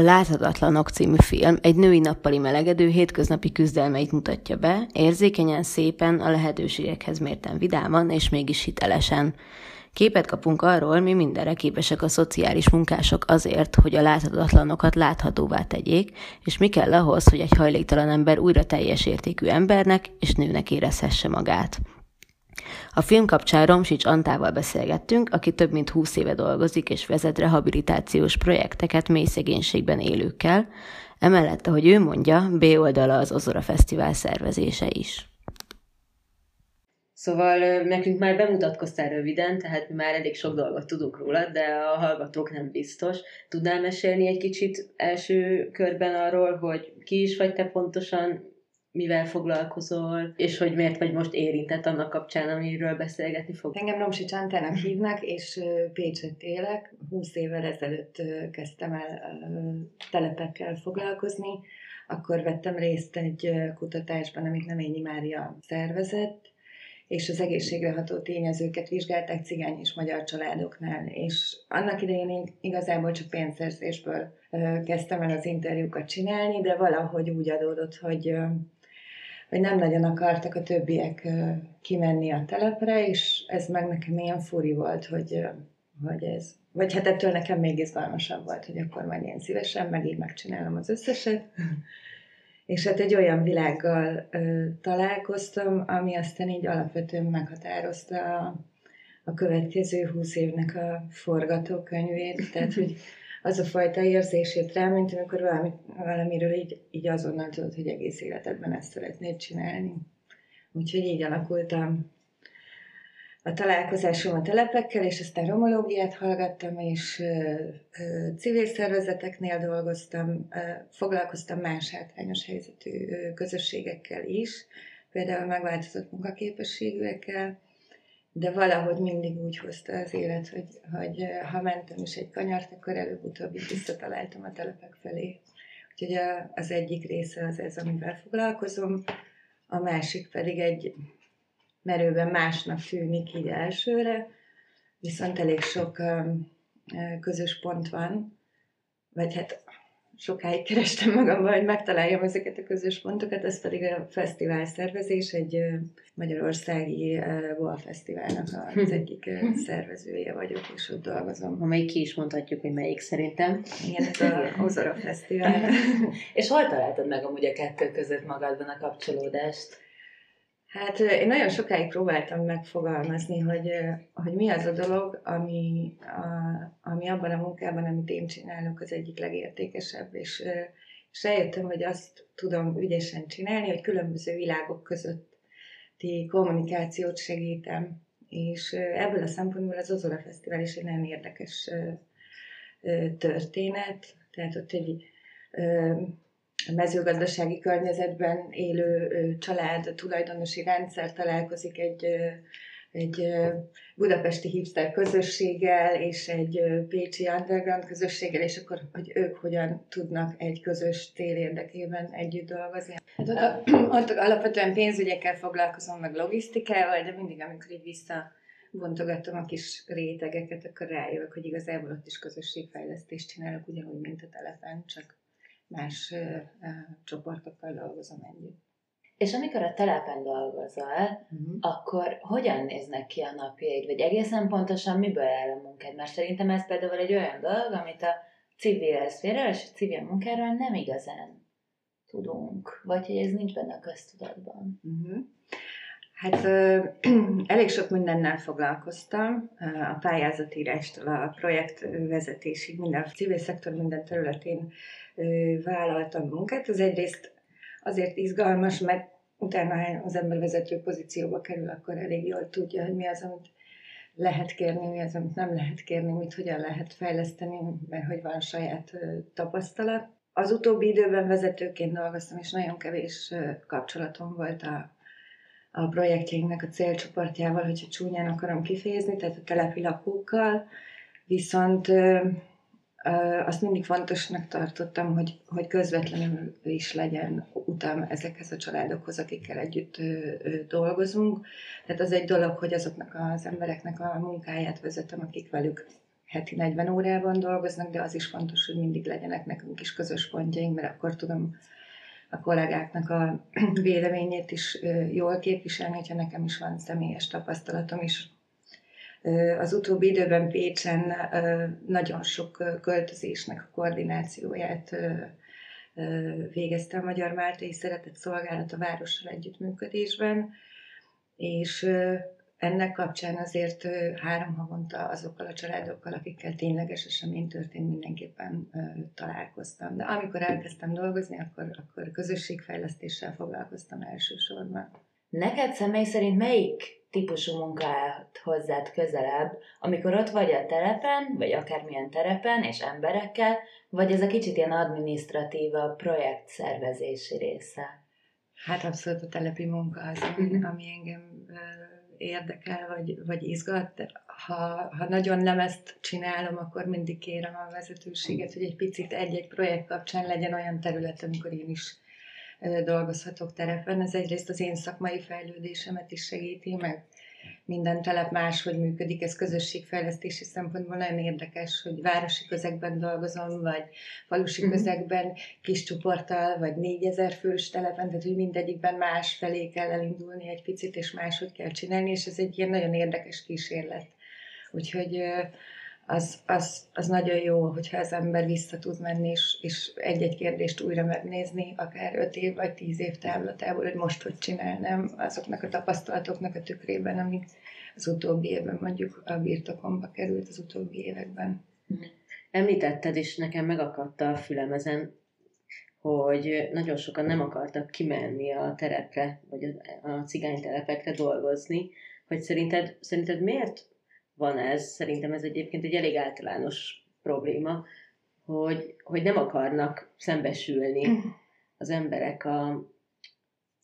A Láthatatlanok című film egy női nappali melegedő hétköznapi küzdelmeit mutatja be, érzékenyen, szépen, a lehetőségekhez mérten vidáman és mégis hitelesen. Képet kapunk arról, mi mindenre képesek a szociális munkások azért, hogy a láthatatlanokat láthatóvá tegyék, és mi kell ahhoz, hogy egy hajléktalan ember újra teljes értékű embernek és nőnek érezhesse magát. A film kapcsán Romsics Antával beszélgettünk, aki több mint 20 éve dolgozik és vezet rehabilitációs projekteket mély szegénységben élőkkel, emellett, ahogy ő mondja, B oldala az Ozora Fesztivál szervezése is. Szóval nekünk már bemutatkoztál röviden, tehát mi már elég sok dolgot tudunk róla, de a hallgatók nem biztos. Tudnál mesélni egy kicsit első körben arról, hogy ki is vagy te pontosan, mivel foglalkozol, és hogy miért vagy most érintett annak kapcsán, amiről beszélgetni fog. Engem Romsi Csantának hívnak, és Pécset élek. 20 évvel ezelőtt kezdtem el telepekkel foglalkozni. Akkor vettem részt egy kutatásban, amit Neményi Mária szervezett, és az egészségre ható tényezőket vizsgálták cigány és magyar családoknál. És annak idején én igazából csak pénzszerzésből kezdtem el az interjúkat csinálni, de valahogy úgy adódott, hogy hogy nem nagyon akartak a többiek kimenni a telepre, és ez meg nekem ilyen furi volt, hogy, hogy ez, vagy hát ettől nekem még izgalmasabb volt, hogy akkor majd én szívesen, meg így megcsinálom az összeset. És hát egy olyan világgal ö, találkoztam, ami aztán így alapvetően meghatározta a, a következő húsz évnek a forgatókönyvét. Tehát, hogy az a fajta érzését rá, mint amikor valami, valamiről így, így azonnal tudod, hogy egész életedben ezt szeretnéd csinálni. Úgyhogy így alakultam a találkozásom a telepekkel, és aztán romológiát hallgattam, és ö, ö, civil szervezeteknél dolgoztam, ö, foglalkoztam más hátrányos helyzetű közösségekkel is, például megváltozott munkaképességűekkel, de valahogy mindig úgy hozta az élet, hogy, hogy ha mentem is egy kanyart, akkor előbb-utóbb visszataláltam a telepek felé. Úgyhogy a, az egyik része az ez, amivel foglalkozom, a másik pedig egy merőben másnak tűnik így elsőre, viszont elég sok közös pont van, vagy hát sokáig kerestem magamban, hogy megtaláljam ezeket a közös pontokat, ez pedig a fesztivál szervezés, egy magyarországi Boa Fesztiválnak az egyik szervezője vagyok, és ott dolgozom. Amelyik ki is mondhatjuk, hogy melyik szerintem. Igen, ez a Ozora Fesztivál. és hol találtad meg amúgy a kettő között magadban a kapcsolódást? Hát én nagyon sokáig próbáltam megfogalmazni, hogy, hogy mi az a dolog, ami, a, ami abban a munkában, amit én csinálok, az egyik legértékesebb, és, és rájöttem, hogy azt tudom ügyesen csinálni, hogy különböző világok közötti kommunikációt segítem, és ebből a szempontból az Ozora Fesztivál is egy nagyon érdekes történet, tehát ott egy mezőgazdasági környezetben élő család, tulajdonosi rendszer találkozik egy, egy budapesti hipster közösséggel és egy pécsi underground közösséggel, és akkor, hogy ők hogyan tudnak egy közös tér érdekében együtt dolgozni. Hát ott, ott alapvetően pénzügyekkel foglalkozom, meg logisztikával, de mindig, amikor így vissza bontogatom a kis rétegeket, akkor rájövök, hogy igazából ott is közösségfejlesztést csinálok, ugyanúgy, mint a telepen, csak más csoportokkal dolgozom együtt. És amikor a telepen dolgozol, uh-huh. akkor hogyan néznek ki a napjaid? Vagy egészen pontosan miből áll a munkád? Mert szerintem ez például egy olyan dolog, amit a civil szféráról és a civil munkáról nem igazán tudunk. Vagy hogy ez nincs benne a köztudatban. Uh-huh. Hát elég sok mindennel foglalkoztam, a pályázatírástól a projektvezetésig, minden a civil szektor minden területén vállaltam munkát. Az egyrészt azért izgalmas, mert utána, ha az ember vezető pozícióba kerül, akkor elég jól tudja, hogy mi az, amit lehet kérni, mi az, amit nem lehet kérni, mit hogyan lehet fejleszteni, mert hogy van saját tapasztalat. Az utóbbi időben vezetőként dolgoztam, és nagyon kevés kapcsolatom volt a, a projektjeinknek a célcsoportjával, hogyha csúnyán akarom kifejezni, tehát a telepi lakókkal, viszont azt mindig fontosnak tartottam, hogy, hogy közvetlenül is legyen utam ezekhez a családokhoz, akikkel együtt dolgozunk. Tehát az egy dolog, hogy azoknak az embereknek a munkáját vezetem, akik velük heti 40 órában dolgoznak, de az is fontos, hogy mindig legyenek nekünk is közös pontjaink, mert akkor tudom a kollégáknak a véleményét is jól képviselni, hogyha nekem is van személyes tapasztalatom is az utóbbi időben Pécsen nagyon sok költözésnek a koordinációját végezte a Magyar Máltai Szeretett Szolgálat a várossal együttműködésben, és ennek kapcsán azért három havonta azokkal a családokkal, akikkel tényleges esemény történt, mindenképpen találkoztam. De amikor elkezdtem dolgozni, akkor, akkor közösségfejlesztéssel foglalkoztam elsősorban. Neked személy szerint melyik típusú munka hozzád közelebb, amikor ott vagy a telepen, vagy akármilyen terepen és emberekkel, vagy ez a kicsit ilyen administratív a projekt szervezési része? Hát abszolút a telepi munka az, ami, mhm. ami engem érdekel, vagy, vagy izgat. Ha, ha nagyon nem ezt csinálom, akkor mindig kérem a vezetőséget, hogy egy picit egy-egy projekt kapcsán legyen olyan terület, amikor én is dolgozhatok terepen. Ez egyrészt az én szakmai fejlődésemet is segíti, meg minden telep máshogy működik, ez közösségfejlesztési szempontból nagyon érdekes, hogy városi közegben dolgozom, vagy falusi uh-huh. közegben, kis csoporttal, vagy négyezer fős telepen, tehát hogy mindegyikben más felé kell elindulni egy picit, és máshogy kell csinálni, és ez egy ilyen nagyon érdekes kísérlet. Úgyhogy az, az, az nagyon jó, hogyha az ember vissza tud menni, és, és egy-egy kérdést újra megnézni, akár öt év vagy tíz év távlatából, hogy most hogy csinálnám azoknak a tapasztalatoknak a tükrében, amik az utóbbi évben mondjuk a birtokomba került az utóbbi években. Említetted, és nekem megakadta a fülem ezen, hogy nagyon sokan nem akartak kimenni a terepre, vagy a, a cigánytelepekre dolgozni, hogy szerinted, szerinted miért van ez, szerintem ez egyébként egy elég általános probléma, hogy, hogy nem akarnak szembesülni az emberek a,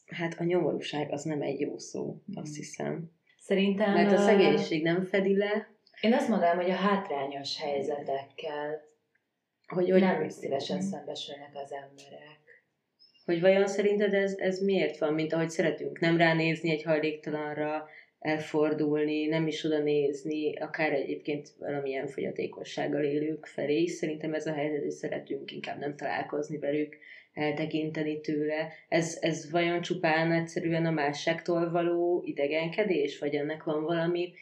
hát a nyomorúság az nem egy jó szó, azt hiszem. Szerintem... Mert a szegénység nem fedi le. Én azt mondanám, hogy a hátrányos helyzetekkel hogy, hogy nem szívesen szembesülnek az emberek. Hogy vajon szerinted ez, ez miért van, mint ahogy szeretünk nem ránézni egy hajléktalanra, elfordulni, nem is oda nézni, akár egyébként valamilyen fogyatékossággal élők felé is. Szerintem ez a helyzet, hogy szeretünk inkább nem találkozni velük, eltekinteni tőle. Ez, ez vajon csupán egyszerűen a másságtól való idegenkedés, vagy ennek van valami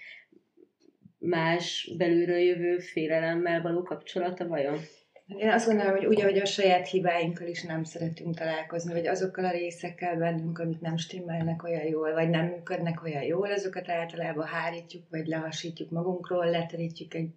más belülről jövő félelemmel való kapcsolata vajon? Én azt gondolom, hogy úgy, ahogy a saját hibáinkkal is nem szeretünk találkozni, vagy azokkal a részekkel bennünk, amik nem stimmelnek olyan jól, vagy nem működnek olyan jól, azokat általában hárítjuk, vagy lehasítjuk magunkról, leterítjük egy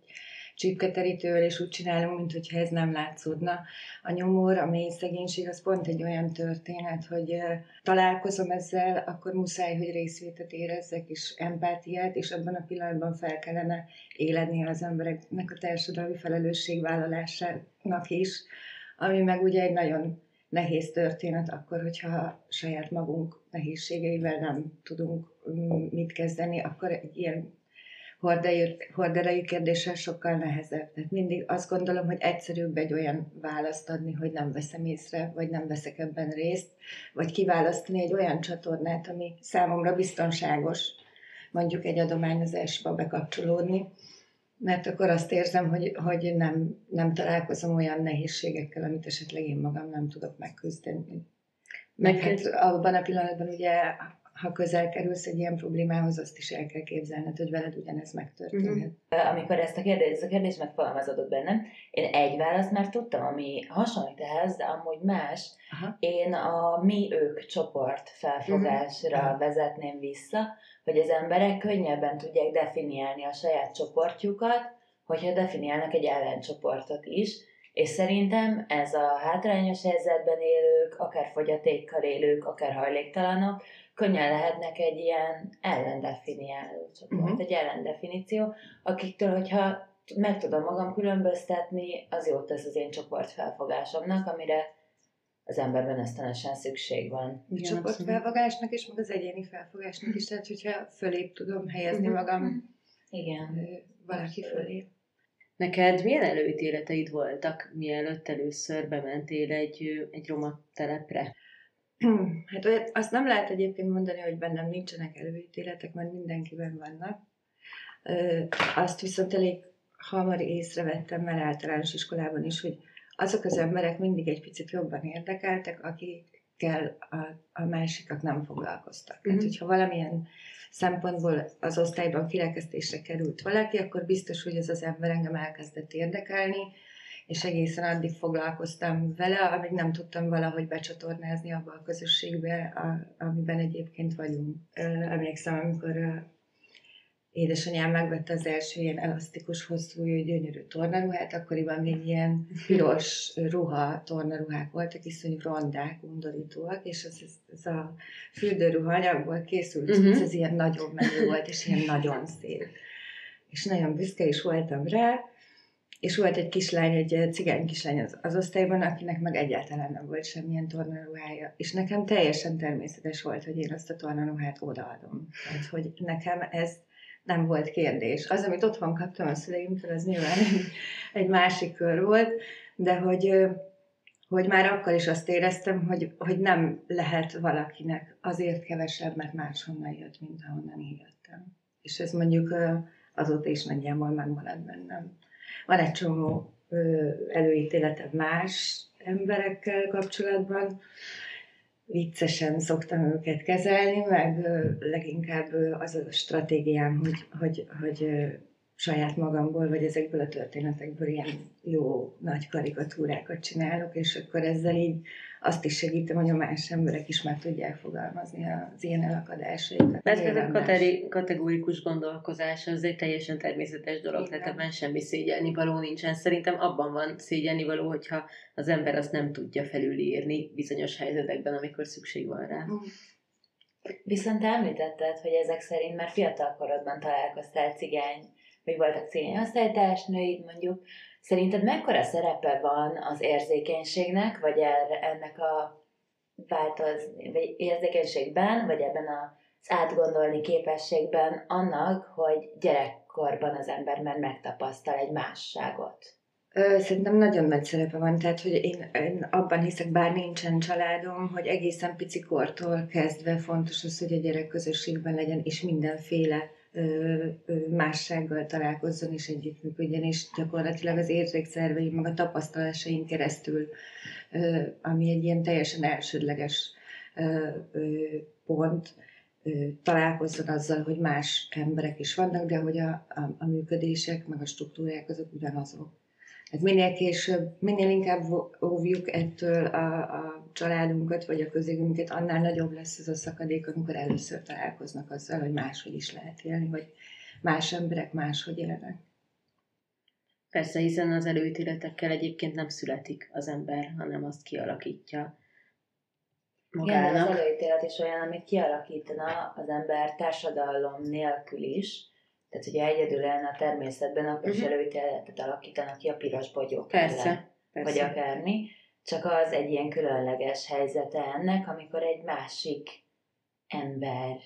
csipketerítővel, és úgy csinálunk, mint hogyha ez nem látszódna. A nyomor, a mély szegénység, az pont egy olyan történet, hogy találkozom ezzel, akkor muszáj, hogy részvétet érezzek, és empátiát, és abban a pillanatban fel kellene éledni az embereknek a társadalmi felelősségvállalásának is, ami meg ugye egy nagyon nehéz történet akkor, hogyha saját magunk nehézségeivel nem tudunk mit kezdeni, akkor egy ilyen horderejű kérdéssel sokkal nehezebb. Tehát mindig azt gondolom, hogy egyszerűbb egy olyan választ adni, hogy nem veszem észre, vagy nem veszek ebben részt, vagy kiválasztani egy olyan csatornát, ami számomra biztonságos, mondjuk egy adományozásba bekapcsolódni, mert akkor azt érzem, hogy, hogy nem, nem találkozom olyan nehézségekkel, amit esetleg én magam nem tudok megküzdeni. Meg hát abban a pillanatban ugye ha közel kerülsz egy ilyen problémához, azt is el kell képzelned, hogy veled ugyanez megtörténhet. Mm-hmm. Amikor ezt a kérdést, ez a kérdés megfogalmazódott bennem, én egy választ már tudtam, ami hasonlít ehhez, de amúgy más. Aha. Én a mi-ők csoport felfogásra mm-hmm. vezetném vissza, hogy az emberek könnyebben tudják definiálni a saját csoportjukat, hogyha definiálnak egy ellencsoportot is, És szerintem ez a hátrányos helyzetben élők, akár fogyatékkal élők, akár hajléktalanok, könnyen lehetnek egy ilyen ellendefiniáló csoport, uh-huh. egy ellendefiníció, akiktől, hogyha meg tudom magam különböztetni, az jót tesz az én csoportfelfogásomnak, amire az emberben ösztönösen szükség van. A csoportfelfogásnak és meg az egyéni felfogásnak is, tehát hogyha fölép tudom helyezni uh-huh. magam Igen. valaki fölé. Neked milyen előítéleteid voltak, mielőtt először bementél egy, egy roma telepre? Hát olyat, azt nem lehet egyébként mondani, hogy bennem nincsenek előítéletek, mert mindenkiben vannak. Azt viszont elég hamar észrevettem már általános iskolában is, hogy azok az emberek mindig egy picit jobban érdekeltek, akikkel a, a másikak nem foglalkoztak. Mm-hmm. Tehát, hogyha valamilyen szempontból az osztályban kirekesztésre került valaki, akkor biztos, hogy ez az ember engem elkezdett érdekelni, és egészen addig foglalkoztam vele, amíg nem tudtam valahogy becsatornázni abba a közösségbe, a, amiben egyébként vagyunk. Emlékszem, amikor édesanyám megvette az első ilyen elasztikus, hosszú, gyönyörű tornaruhát, akkoriban még ilyen piros ruha tornaruhák voltak, iszonyú rondák, undorítóak, és az, ez, ez a fürdőruha anyagból készült, uh-huh. ez ilyen nagyon menő volt, és ilyen nagyon szép. És nagyon büszke is voltam rá, és volt egy kislány, egy cigány kislány az, az osztályban, akinek meg egyáltalán nem volt semmilyen tornaruhája. És nekem teljesen természetes volt, hogy én azt a tornaruhát odaadom. Tehát, hogy nekem ez nem volt kérdés. Az, amit otthon kaptam a szüleimtől, az nyilván egy, egy másik kör volt, de hogy, hogy már akkor is azt éreztem, hogy, hogy nem lehet valakinek azért kevesebb, mert máshonnan jött, mint ahonnan én jöttem. És ez mondjuk azóta is nagyjából megmaradt bennem. Van egy csomó előítéletem más emberekkel kapcsolatban, viccesen szoktam őket kezelni, meg leginkább az a stratégiám, hogy, hogy, hogy saját magamból, vagy ezekből a történetekből ilyen jó nagy karikatúrákat csinálok, és akkor ezzel így azt is segítem, hogy a más emberek is már tudják fogalmazni az ilyen elakadásaikat. Mert ez a kategórikus gondolkozás az egy teljesen természetes dolog, Igen. tehát ebben semmi szégyelni való nincsen. Szerintem abban van szégyelni való, hogyha az ember azt nem tudja felülírni bizonyos helyzetekben, amikor szükség van rá. Mm. Viszont említetted, hogy ezek szerint már fiatal korodban találkoztál cigány, vagy voltak cigány osztálytársnőid mondjuk, Szerinted mekkora szerepe van az érzékenységnek, vagy ennek a változ, vagy érzékenységben, vagy ebben az átgondolni képességben annak, hogy gyerekkorban az ember már megtapasztal egy másságot? Szerintem nagyon nagy szerepe van, tehát hogy én, én abban hiszek, bár nincsen családom, hogy egészen pici kortól kezdve fontos az, hogy a gyerek közösségben legyen, és mindenféle mássággal találkozzon és együttműködjen, és gyakorlatilag az érzékszerveim, meg a tapasztalásaink keresztül, ami egy ilyen teljesen elsődleges pont, találkozzon azzal, hogy más emberek is vannak, de hogy a, a, a működések, meg a struktúrák azok ugyanazok. Hát minél később, minél inkább óvjuk ettől a, a családunkat, vagy a közégünket, annál nagyobb lesz ez a szakadék, amikor először találkoznak azzal, hogy máshogy is lehet élni, vagy más emberek máshogy élnek. Persze, hiszen az előítéletekkel egyébként nem születik az ember, hanem azt kialakítja magának. Igen, az előítélet is olyan, amit kialakítana az ember társadalom nélkül is, tehát, hogyha egyedül lenne a természetben, akkor uh-huh. is előítéletet alakítanak ki a piros bogyók persze, ellen, persze. vagy akármi. Csak az egy ilyen különleges helyzete ennek, amikor egy másik ember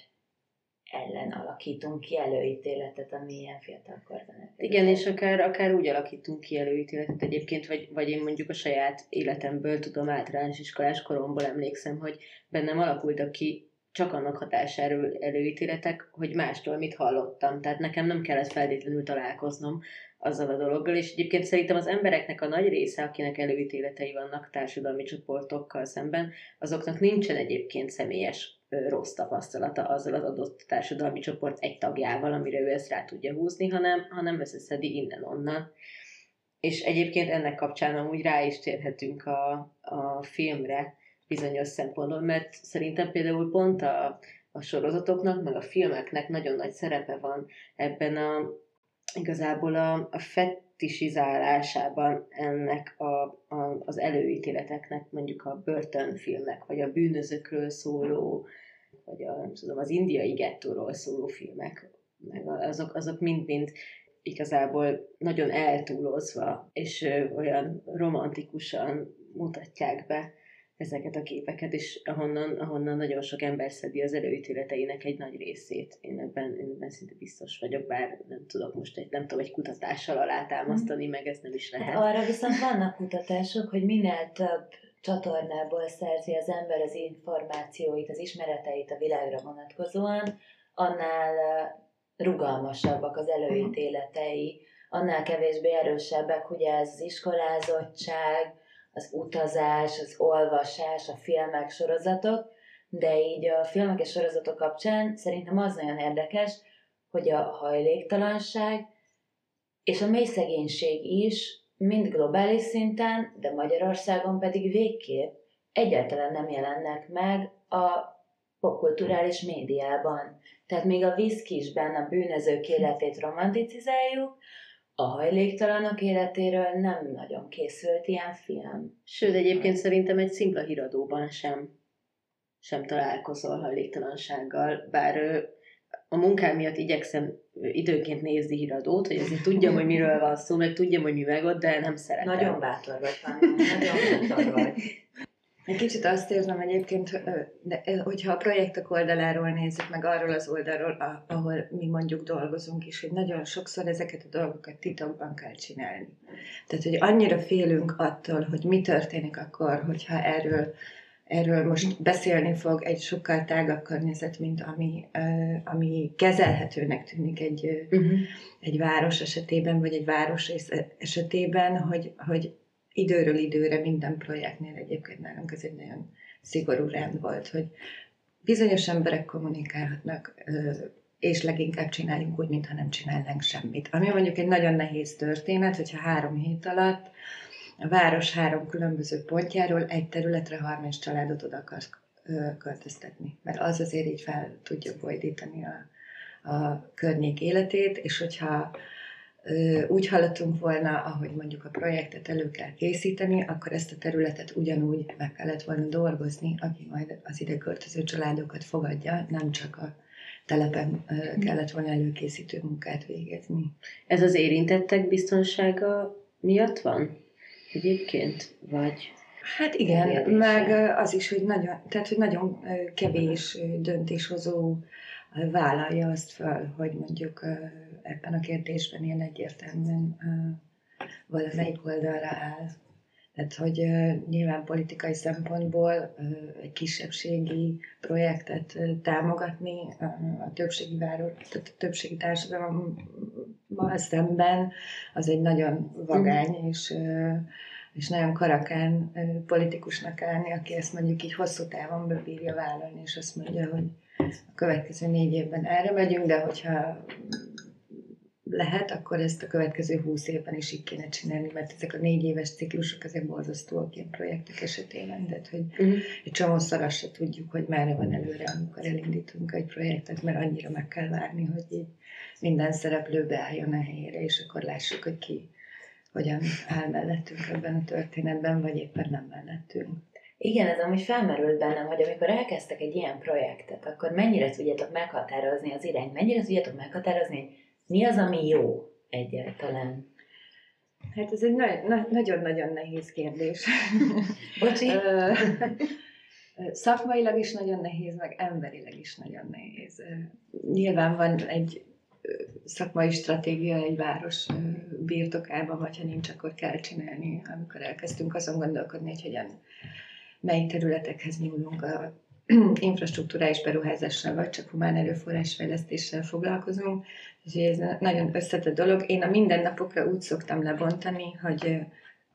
ellen alakítunk ki előítéletet, ami ilyen fiatalkorban. Igen, és akár, akár úgy alakítunk ki előítéletet egyébként, vagy, vagy én mondjuk a saját életemből tudom, általános iskolás koromból emlékszem, hogy bennem alakultak ki csak annak hatásáról előítéletek, hogy mástól mit hallottam. Tehát nekem nem kellett feltétlenül találkoznom azzal a dologgal, és egyébként szerintem az embereknek a nagy része, akinek előítéletei vannak társadalmi csoportokkal szemben, azoknak nincsen egyébként személyes rossz tapasztalata azzal az adott társadalmi csoport egy tagjával, amire ő ezt rá tudja húzni, hanem, hanem összeszedi innen-onnan. És egyébként ennek kapcsán amúgy rá is térhetünk a, a filmre, bizonyos szempontból, mert szerintem például pont a, a sorozatoknak, meg a filmeknek nagyon nagy szerepe van ebben a igazából a, a fett, romantisizálásában ennek a, a, az előítéleteknek, mondjuk a börtönfilmek, vagy a bűnözőkről szóló, vagy a, nem tudom, az indiai gettóról szóló filmek, meg azok, azok mind-mind igazából nagyon eltúlozva, és olyan romantikusan mutatják be ezeket a képeket, és ahonnan, ahonnan nagyon sok ember szedi az előítéleteinek egy nagy részét. Én ebben, én ebben szinte biztos vagyok, bár nem tudok most egy, nem tudom, egy kutatással alátámasztani, meg ez nem is lehet. Hát arra viszont vannak kutatások, hogy minél több csatornából szerzi az ember az információit, az ismereteit a világra vonatkozóan, annál rugalmasabbak az előítéletei, annál kevésbé erősebbek, ugye ez az iskolázottság, az utazás, az olvasás, a filmek, sorozatok, de így a filmek és sorozatok kapcsán szerintem az nagyon érdekes, hogy a hajléktalanság és a mély szegénység is mind globális szinten, de Magyarországon pedig végképp egyáltalán nem jelennek meg a popkulturális médiában. Tehát még a viszkisben a bűnözők életét romanticizáljuk, a hajléktalanok életéről nem nagyon készült ilyen film. Sőt, egyébként szerintem egy szimpla híradóban sem, sem találkozol hajléktalansággal, bár a munkám miatt igyekszem időnként nézni híradót, hogy azért tudjam, hogy miről van szó, meg tudjam, hogy mi meg ott, de nem szeretem. Nagyon bátor vagy, nagyon bátor vagy. Egy kicsit azt érzem egyébként, hogyha a projektek oldaláról nézzük, meg arról az oldalról, ahol mi mondjuk dolgozunk is, hogy nagyon sokszor ezeket a dolgokat titokban kell csinálni. Tehát, hogy annyira félünk attól, hogy mi történik akkor, hogyha erről, erről most beszélni fog egy sokkal tágabb környezet, mint ami, ami kezelhetőnek tűnik egy, uh-huh. egy város esetében, vagy egy város esetében, hogy, hogy időről időre minden projektnél egyébként nálunk ez egy nagyon szigorú rend volt, hogy bizonyos emberek kommunikálhatnak, és leginkább csináljunk úgy, mintha nem csinálnánk semmit. Ami mondjuk egy nagyon nehéz történet, hogyha három hét alatt a város három különböző pontjáról egy területre 30 családot oda akarsz költöztetni. Mert az azért így fel tudja bojdítani a, a környék életét, és hogyha úgy haladtunk volna, ahogy mondjuk a projektet elő kell készíteni, akkor ezt a területet ugyanúgy meg kellett volna dolgozni, aki majd az ide költöző családokat fogadja, nem csak a telepen kellett volna előkészítő munkát végezni. Ez az érintettek biztonsága miatt van egyébként? Vagy Hát igen, meg az is, hogy nagyon, tehát, hogy nagyon kevés döntéshozó vállalja azt föl, hogy mondjuk ebben a kérdésben ilyen egyértelműen valamelyik oldalra áll. Tehát, hogy nyilván politikai szempontból egy kisebbségi projektet támogatni a többségi város, tehát a többségi társadalommal szemben, az egy nagyon vagány mm. és, és nagyon karakán politikusnak állni, aki ezt mondjuk így hosszú távon bebírja vállalni, és azt mondja, hogy a következő négy évben erre megyünk, de hogyha lehet, akkor ezt a következő húsz évben is így kéne csinálni, mert ezek a négy éves ciklusok, ezek borzasztóak ilyen projektek esetében, de hogy uh-huh. egy csomószor azt se tudjuk, hogy merre van előre, amikor elindítunk egy projektet, mert annyira meg kell várni, hogy így minden szereplő beálljon a helyére, és akkor lássuk, hogy ki hogyan áll mellettünk ebben a történetben, vagy éppen nem mellettünk. Igen, ez amúgy felmerült bennem, hogy amikor elkezdtek egy ilyen projektet, akkor mennyire tudjátok meghatározni az irányt, mennyire tudjátok meghatározni, hogy mi az, ami jó egyáltalán? Hát ez egy nagyon-nagyon nehéz kérdés. Bocsi? Szakmailag is nagyon nehéz, meg emberileg is nagyon nehéz. Nyilván van egy szakmai stratégia egy város birtokában, vagy ha nincs, akkor kell csinálni. Amikor elkezdtünk azon gondolkodni, hogy hogyan, mely területekhez nyúlunk a infrastruktúrális beruházással, vagy csak humán erőforrás fejlesztéssel foglalkozunk. Úgyhogy ez nagyon összetett dolog. Én a mindennapokra úgy szoktam lebontani, hogy,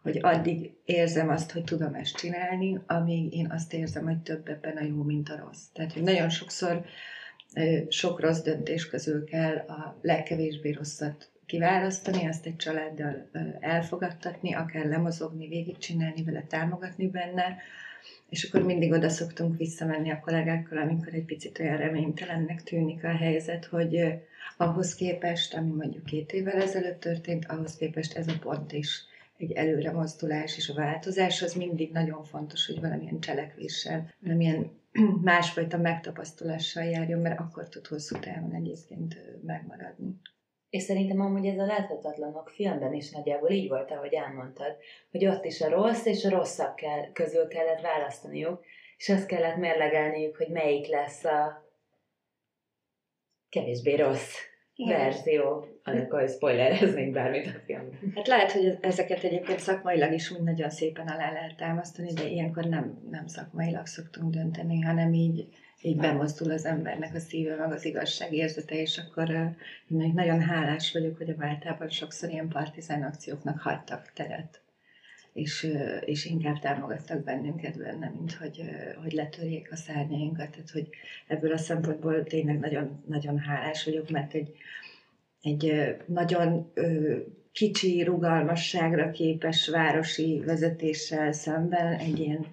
hogy addig érzem azt, hogy tudom ezt csinálni, amíg én azt érzem, hogy több ebben a jó, mint a rossz. Tehát, hogy nagyon sokszor sok rossz döntés közül kell a legkevésbé rosszat kiválasztani, azt egy családdal elfogadtatni, akár lemozogni, végigcsinálni vele, támogatni benne, és akkor mindig oda szoktunk visszamenni a kollégákkal, amikor egy picit olyan reménytelennek tűnik a helyzet, hogy ahhoz képest, ami mondjuk két évvel ezelőtt történt, ahhoz képest ez a pont is egy előre mozdulás, és a változás az mindig nagyon fontos, hogy valamilyen cselekvéssel, valamilyen másfajta megtapasztalással járjon, mert akkor tud hosszú távon egyébként megmaradni. És szerintem amúgy ez a láthatatlanok filmben is nagyjából így volt, ahogy elmondtad, hogy ott is a rossz és a rosszabb kell, közül kellett választaniuk, és azt kellett mérlegelniük, hogy melyik lesz a kevésbé rossz Igen. verzió, amikor spoilereznénk bármit a filmben. Hát lehet, hogy ezeket egyébként szakmailag is úgy nagyon szépen alá lehet támasztani, de ilyenkor nem, nem szakmailag szoktunk dönteni, hanem így így bemozdul az embernek a szíve, meg az igazság érzete, és akkor én nagyon hálás vagyok, hogy a váltában sokszor ilyen partizán akcióknak hagytak teret, és, és inkább támogattak bennünket benne, mint hogy, hogy letörjék a szárnyainkat. Tehát, hogy ebből a szempontból tényleg nagyon, nagyon hálás vagyok, mert egy, egy nagyon kicsi rugalmasságra képes városi vezetéssel szemben egy ilyen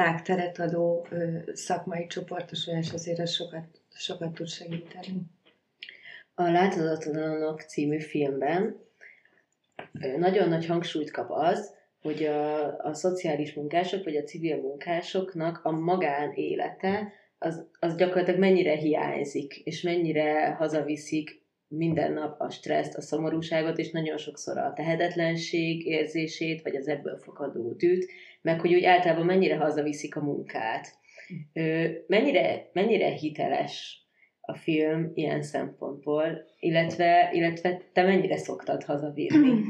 tágteret adó szakmai csoportosulás azért az sokat, sokat tud segíteni. A Láthatatlanok című filmben nagyon nagy hangsúlyt kap az, hogy a, a szociális munkások, vagy a civil munkásoknak a magánélete az, az gyakorlatilag mennyire hiányzik, és mennyire hazaviszik minden nap a stresszt, a szomorúságot, és nagyon sokszor a tehetetlenség érzését, vagy az ebből fakadó dűt, meg hogy úgy általában mennyire hazaviszik a munkát. Mennyire, mennyire hiteles a film ilyen szempontból, illetve, illetve te mennyire szoktad hazavinni?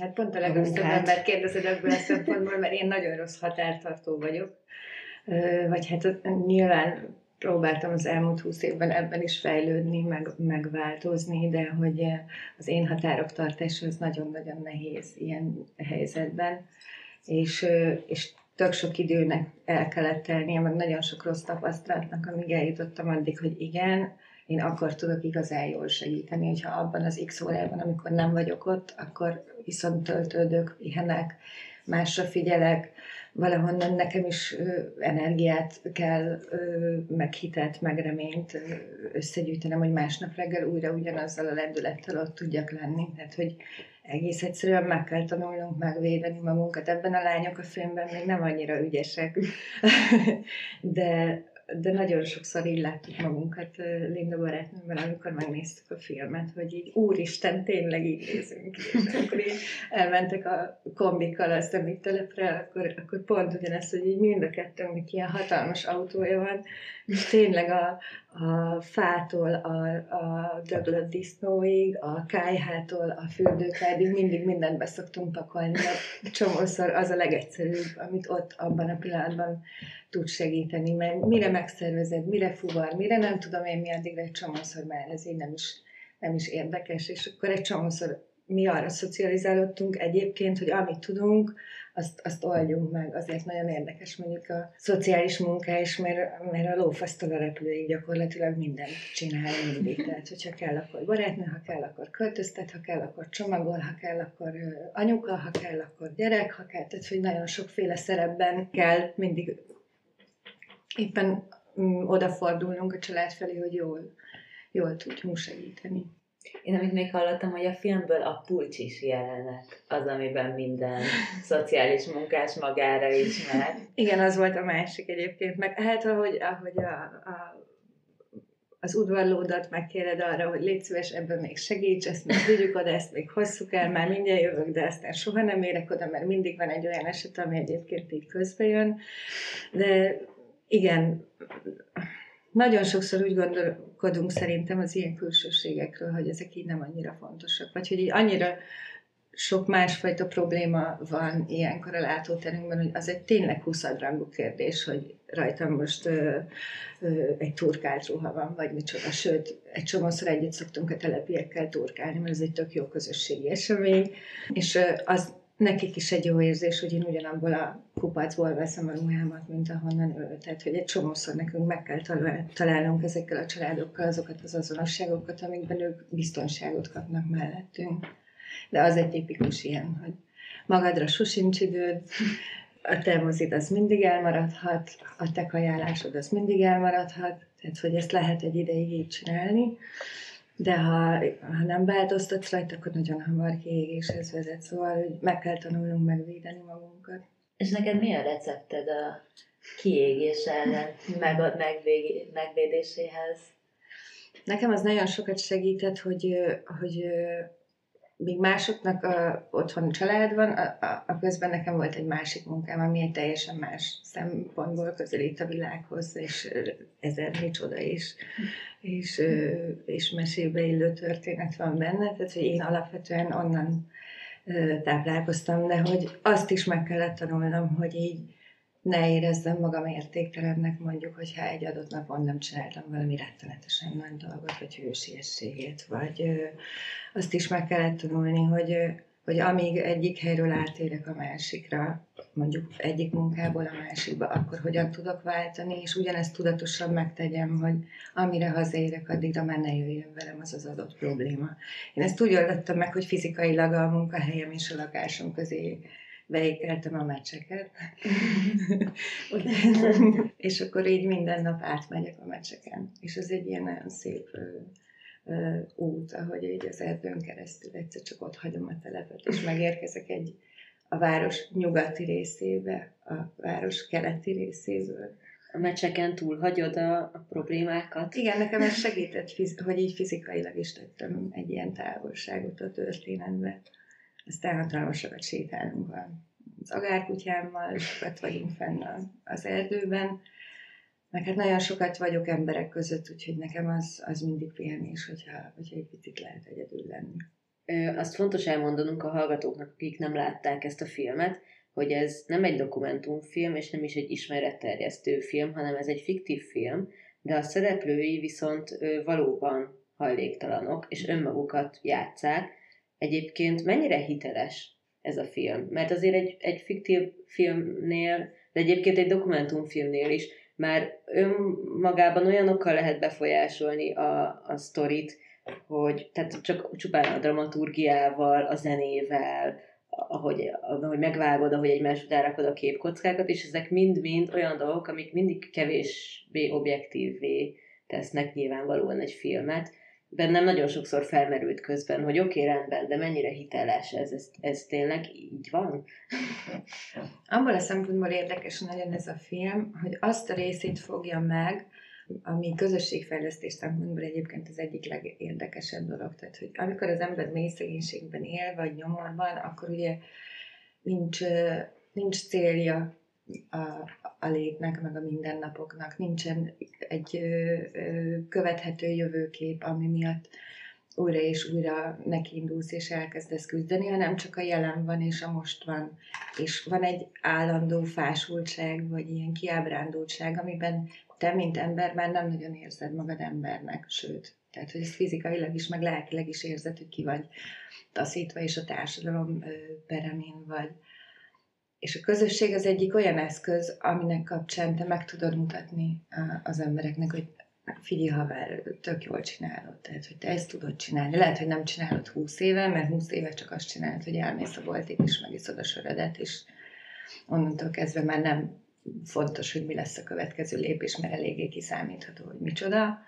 Hát pont a legrosszabb ember kérdezed ebből a szempontból, mert én nagyon rossz határtartó vagyok. Vagy hát nyilván próbáltam az elmúlt húsz évben ebben is fejlődni, meg, megváltozni, de hogy az én határok tartása az nagyon-nagyon nehéz ilyen helyzetben és, és tök sok időnek el kellett tennie, meg nagyon sok rossz tapasztalatnak, amíg eljutottam addig, hogy igen, én akkor tudok igazán jól segíteni, hogyha abban az x órában, amikor nem vagyok ott, akkor viszont töltődök, pihenek, másra figyelek, valahonnan nekem is ö, energiát kell, ö, meg hitet, meg reményt összegyűjtenem, hogy másnap reggel újra ugyanazzal a lendülettel ott tudjak lenni. Tehát, hogy egész egyszerűen meg kell tanulnunk megvédeni magunkat. Ebben a lányok a filmben még nem annyira ügyesek, de, de nagyon sokszor így láttuk magunkat Linda barátnőmmel, amikor megnéztük a filmet, hogy így úristen, tényleg így nézünk ki. És akkor így elmentek a kombikkal a telepre, akkor, akkor pont ugyanezt, hogy így mind a kettőnknek ilyen hatalmas autója van, és tényleg a, a fától a, a döglött disznóig, a kájhától a fürdőkádig mindig mindent beszoktunk pakolni, mert csomószor az a legegyszerűbb, amit ott abban a pillanatban tud segíteni, mert mire megszervezed, mire fuvar, mire nem tudom én mi addigra egy csomószor már ez így nem is, nem is érdekes, és akkor egy csomószor mi arra szocializálódtunk egyébként, hogy amit tudunk, azt, azt oldjunk meg. Azért nagyon érdekes mondjuk a szociális munka is, mert, mert a lófasztal a repülőig gyakorlatilag mindent csinál mindig. Tehát, hogyha kell, akkor barátnő, ha kell, akkor költöztet, ha kell, akkor csomagol, ha kell, akkor anyuka, ha kell, akkor gyerek, ha kell. Tehát, hogy nagyon sokféle szerepben kell mindig éppen mm, odafordulnunk a család felé, hogy jól, jól tudjunk segíteni. Én amit még hallottam, hogy a filmből a pulcsis jelenet az, amiben minden szociális munkás magára ismer. Igen, az volt a másik egyébként. Meg hát, ahogy, ahogy a, a az udvarlódat megkéred arra, hogy légy szíves, ebben még segíts, ezt még vigyük oda, ezt még hosszuk el, már mindjárt jövök, de aztán soha nem érek oda, mert mindig van egy olyan eset, ami egyébként így közbe jön. De igen, nagyon sokszor úgy gondolkodunk szerintem az ilyen külsőségekről, hogy ezek így nem annyira fontosak, vagy hogy így annyira sok másfajta probléma van ilyenkor a látóterünkben, hogy az egy tényleg huszadrangú kérdés, hogy rajtam most ö, ö, egy turkált ruha van, vagy micsoda. Sőt, egy csomószor együtt szoktunk a telepiekkel turkálni, mert ez egy tök jó közösségi esemény, és ö, az nekik is egy jó érzés, hogy én ugyanabból a kupacból veszem a ruhámat, mint ahonnan ő. Tehát, hogy egy csomószor nekünk meg kell találnunk ezekkel a családokkal azokat az azonosságokat, amikben ők biztonságot kapnak mellettünk. De az egy tipikus ilyen, hogy magadra sosincs időd, a te mozid az mindig elmaradhat, a te kajálásod az mindig elmaradhat, tehát hogy ezt lehet egy ideig így csinálni, de ha, ha nem változtatsz rajta, akkor nagyon hamar kiégéshez vezet, szóval hogy meg kell tanulnunk megvédeni magunkat. És neked mi a recepted a kiégés ellen, meg a megvédéséhez? Nekem az nagyon sokat segített, hogy, hogy míg másoknak a, otthon család van, a, a, a közben nekem volt egy másik munkám, ami egy teljesen más szempontból közelít a világhoz, és ezer micsoda is, és, és mesébe illő történet van benne, tehát hogy én alapvetően onnan táplálkoztam, de hogy azt is meg kellett tanulnom, hogy így ne érezzem magam értéktelennek, mondjuk, hogyha egy adott napon nem csináltam valami rettenetesen nagy dolgot, vagy hősiességét, vagy azt is meg kellett tanulni, hogy, hogy amíg egyik helyről átérek a másikra, mondjuk egyik munkából a másikba, akkor hogyan tudok váltani, és ugyanezt tudatosan megtegyem, hogy amire hazaérek, addigra már ne jöjjön velem az az adott probléma. Én ezt úgy oldottam meg, hogy fizikailag a munkahelyem és a lakásom közé beékeltem a meccseket. és akkor így minden nap átmegyek a meccseken. És ez egy ilyen nagyon szép út, ahogy így az erdőn keresztül egyszer csak ott hagyom a telepet, és megérkezek egy a város nyugati részébe, a város keleti részéből. A meccseken túl hagyod a, a problémákat? Igen, nekem ez segített, hogy így fizikailag is tettem egy ilyen távolságot a történetbe. Aztán hatalmasokat sétálunk az agárkutyámmal, sokat vagyunk fenn az erdőben, meg hát nagyon sokat vagyok emberek között, úgyhogy nekem az, az mindig pihenés, hogyha, hogyha egy picit lehet egyedül lenni. Azt fontos elmondanunk a hallgatóknak, akik nem látták ezt a filmet, hogy ez nem egy dokumentumfilm, és nem is egy ismeretterjesztő film, hanem ez egy fiktív film, de a szereplői viszont valóban hajléktalanok, és önmagukat játszák, Egyébként mennyire hiteles ez a film? Mert azért egy, egy fiktív filmnél, de egyébként egy dokumentumfilmnél is már önmagában olyanokkal lehet befolyásolni a, a sztorit, hogy tehát csak csupán a dramaturgiával, a zenével, ahogy, ahogy megvágod, ahogy egymás után rakod a képkockákat, és ezek mind-mind olyan dolgok, amik mindig kevésbé objektívvé tesznek nyilvánvalóan egy filmet, bennem nagyon sokszor felmerült közben, hogy oké, okay, rendben, de mennyire hiteles ez, ez, ez tényleg így van? Abban a szempontból érdekes nagyon ez a film, hogy azt a részét fogja meg, ami közösségfejlesztés szempontból egyébként az egyik legérdekesebb dolog. Tehát, hogy amikor az ember mély szegénységben él, vagy nyomorban, akkor ugye nincs, nincs célja a, a létnek, meg a mindennapoknak. Nincsen egy ö, ö, követhető jövőkép, ami miatt újra és újra nekiindulsz és elkezdesz küzdeni, hanem csak a jelen van és a most van. És van egy állandó fásultság, vagy ilyen kiábrándultság, amiben te, mint ember már nem nagyon érzed magad embernek, sőt, tehát, hogy ezt fizikailag is, meg lelkileg is érzed, hogy ki vagy taszítva, és a társadalom peremén vagy. És a közösség az egyik olyan eszköz, aminek kapcsán te meg tudod mutatni az embereknek, hogy figyelj haver, tök jól csinálod, tehát hogy te ezt tudod csinálni. Lehet, hogy nem csinálod húsz éve, mert húsz éve csak azt csinálod, hogy elmész a boltig, és megiszod a sörödet, és onnantól kezdve már nem fontos, hogy mi lesz a következő lépés, mert eléggé kiszámítható, hogy micsoda,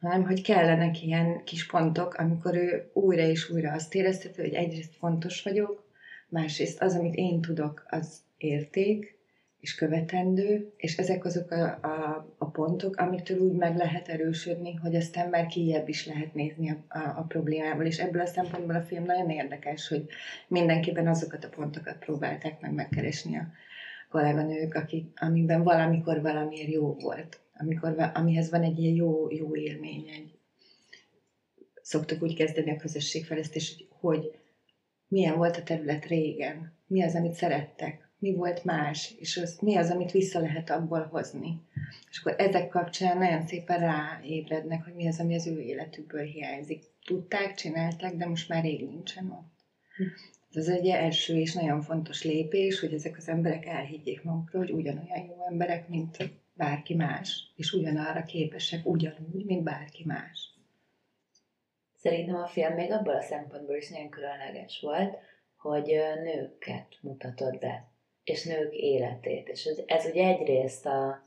hanem hogy kellenek ilyen kis pontok, amikor ő újra és újra azt érezteti, hogy egyrészt fontos vagyok, másrészt az, amit én tudok, az érték, és követendő, és ezek azok a, a, a pontok, amitől úgy meg lehet erősödni, hogy aztán már kijebb is lehet nézni a, a, a problémából, és ebből a szempontból a film nagyon érdekes, hogy mindenképpen azokat a pontokat próbálták meg megkeresni a kolléganők, akik, amiben valamikor valamiért jó volt, amikor, amihez van egy ilyen jó, jó élmény, egy, szoktak úgy kezdeni a közösségfejlesztés, hogy, hogy milyen volt a terület régen, mi az, amit szerettek, mi volt más, és az, mi az, amit vissza lehet abból hozni. És akkor ezek kapcsán nagyon szépen ráébrednek, hogy mi az, ami az ő életükből hiányzik. Tudták, csinálták, de most már rég nincsen ott. Ez egy első és nagyon fontos lépés, hogy ezek az emberek elhiggyék magukról, hogy ugyanolyan jó emberek, mint bárki más, és ugyanarra képesek ugyanúgy, mint bárki más. Szerintem a film még abból a szempontból is nagyon különleges volt, hogy nőket mutatod be. és nők életét. És ez ugye egyrészt a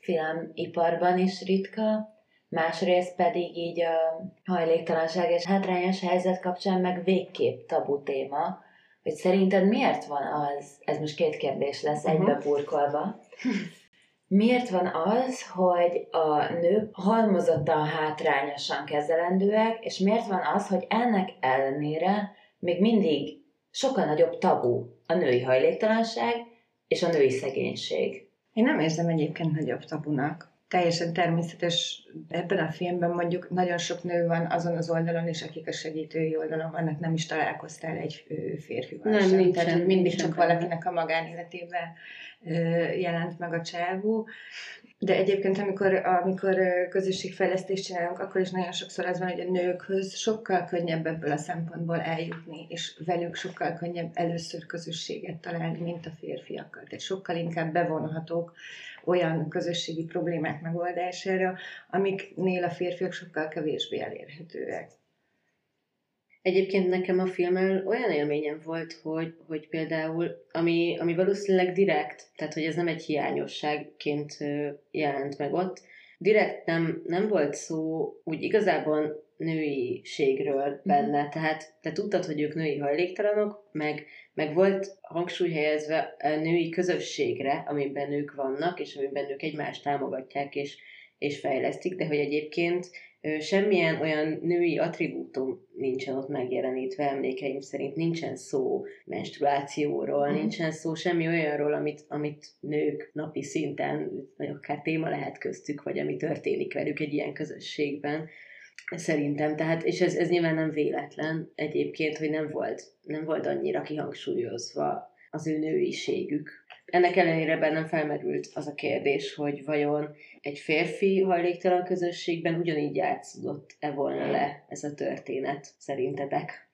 filmiparban is ritka, másrészt pedig így a hajléktalanság és hátrányos helyzet kapcsán meg végképp tabu téma, hogy szerinted miért van az, ez most két kérdés lesz uh-huh. egybe burkolva, miért van az, hogy a nők halmozottan hátrányosan kezelendőek, és miért van az, hogy ennek ellenére még mindig sokkal nagyobb tabu a női hajléktalanság és a női szegénység? Én nem érzem egyébként nagyobb tabunak teljesen természetes ebben a filmben mondjuk nagyon sok nő van azon az oldalon is, akik a segítői oldalon vannak, nem is találkoztál egy férfival nem, sem. Tehát, hogy mindig csak valakinek a magánéletében jelent meg a csávó. De egyébként, amikor, amikor közösségfejlesztést csinálunk, akkor is nagyon sokszor az van, hogy a nőkhöz sokkal könnyebb ebből a szempontból eljutni, és velük sokkal könnyebb először közösséget találni, mint a férfiakkal. Tehát sokkal inkább bevonhatók olyan közösségi problémák megoldására, amiknél a férfiak sokkal kevésbé elérhetőek. Egyébként nekem a filmmel olyan élményem volt, hogy, hogy például, ami, ami valószínűleg direkt, tehát hogy ez nem egy hiányosságként jelent meg ott, direkt nem, nem volt szó úgy igazából nőiségről mhm. benne, mm. tehát te tudtad, hogy ők női hajléktalanok, meg, meg volt hangsúly helyezve a női közösségre, amiben ők vannak, és amiben ők egymást támogatják és, és fejlesztik, de hogy egyébként semmilyen olyan női attribútum nincsen ott megjelenítve, emlékeim szerint nincsen szó menstruációról, mm. nincsen szó semmi olyanról, amit, amit nők napi szinten, vagy akár téma lehet köztük, vagy ami történik velük egy ilyen közösségben. Szerintem, tehát, és ez, ez nyilván nem véletlen egyébként, hogy nem volt, nem volt annyira kihangsúlyozva az ő nőiségük. Ennek ellenére bennem felmerült az a kérdés, hogy vajon egy férfi hajléktalan közösségben ugyanígy játszódott-e volna le ez a történet, szerintetek?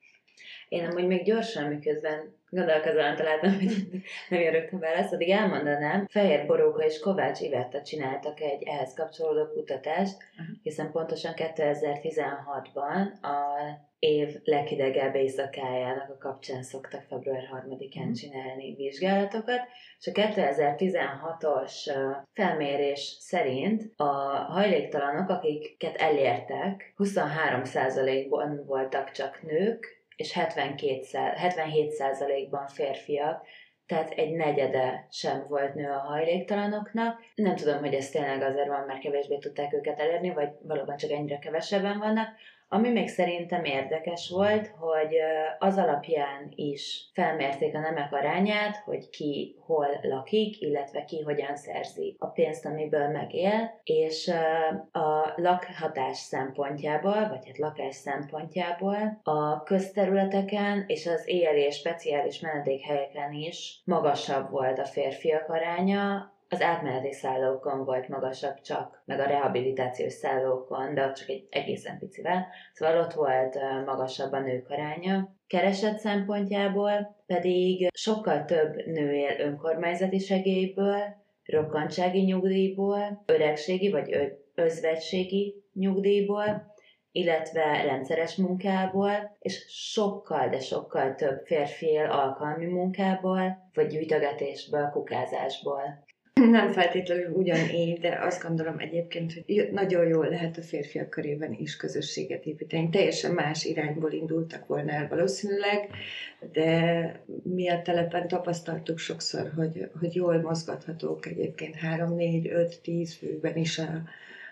Én amúgy még gyorsan, miközben gondolkozóan találtam, hogy nem jön rögtön válasz, addig elmondanám, Fehér Boróka és Kovács Ivetta csináltak egy ehhez kapcsolódó kutatást, hiszen pontosan 2016-ban a év leghidegebb éjszakájának a kapcsán szoktak február 3-án mm. csinálni vizsgálatokat, és a 2016-os felmérés szerint a hajléktalanok, akiket elértek, 23%-ban voltak csak nők, és 72, 77%-ban férfiak, tehát egy negyede sem volt nő a hajléktalanoknak. Nem tudom, hogy ez tényleg azért van, mert kevésbé tudták őket elérni, vagy valóban csak ennyire kevesebben vannak. Ami még szerintem érdekes volt, hogy az alapján is felmérték a nemek arányát, hogy ki hol lakik, illetve ki hogyan szerzi a pénzt, amiből megél, és a lakhatás szempontjából, vagy hát lakás szempontjából a közterületeken és az éjjeli és speciális menedékhelyeken is magasabb volt a férfiak aránya, az átmeneti szállókon volt magasabb csak, meg a rehabilitációs szállókon, de ott csak egy egészen picivel. Szóval ott volt magasabb a nők aránya. Kereset szempontjából pedig sokkal több nő él önkormányzati segélyből, rokkantsági nyugdíjból, öregségi vagy özvegységi nyugdíjból, illetve rendszeres munkából, és sokkal, de sokkal több férfi él alkalmi munkából, vagy gyűjtögetésből, kukázásból. Nem feltétlenül ugyanígy, de azt gondolom egyébként, hogy nagyon jól lehet a férfiak körében is közösséget építeni. Teljesen más irányból indultak volna el valószínűleg, de mi a telepen tapasztaltuk sokszor, hogy, hogy jól mozgathatók egyébként 3, 4, 5, 10 főben is a,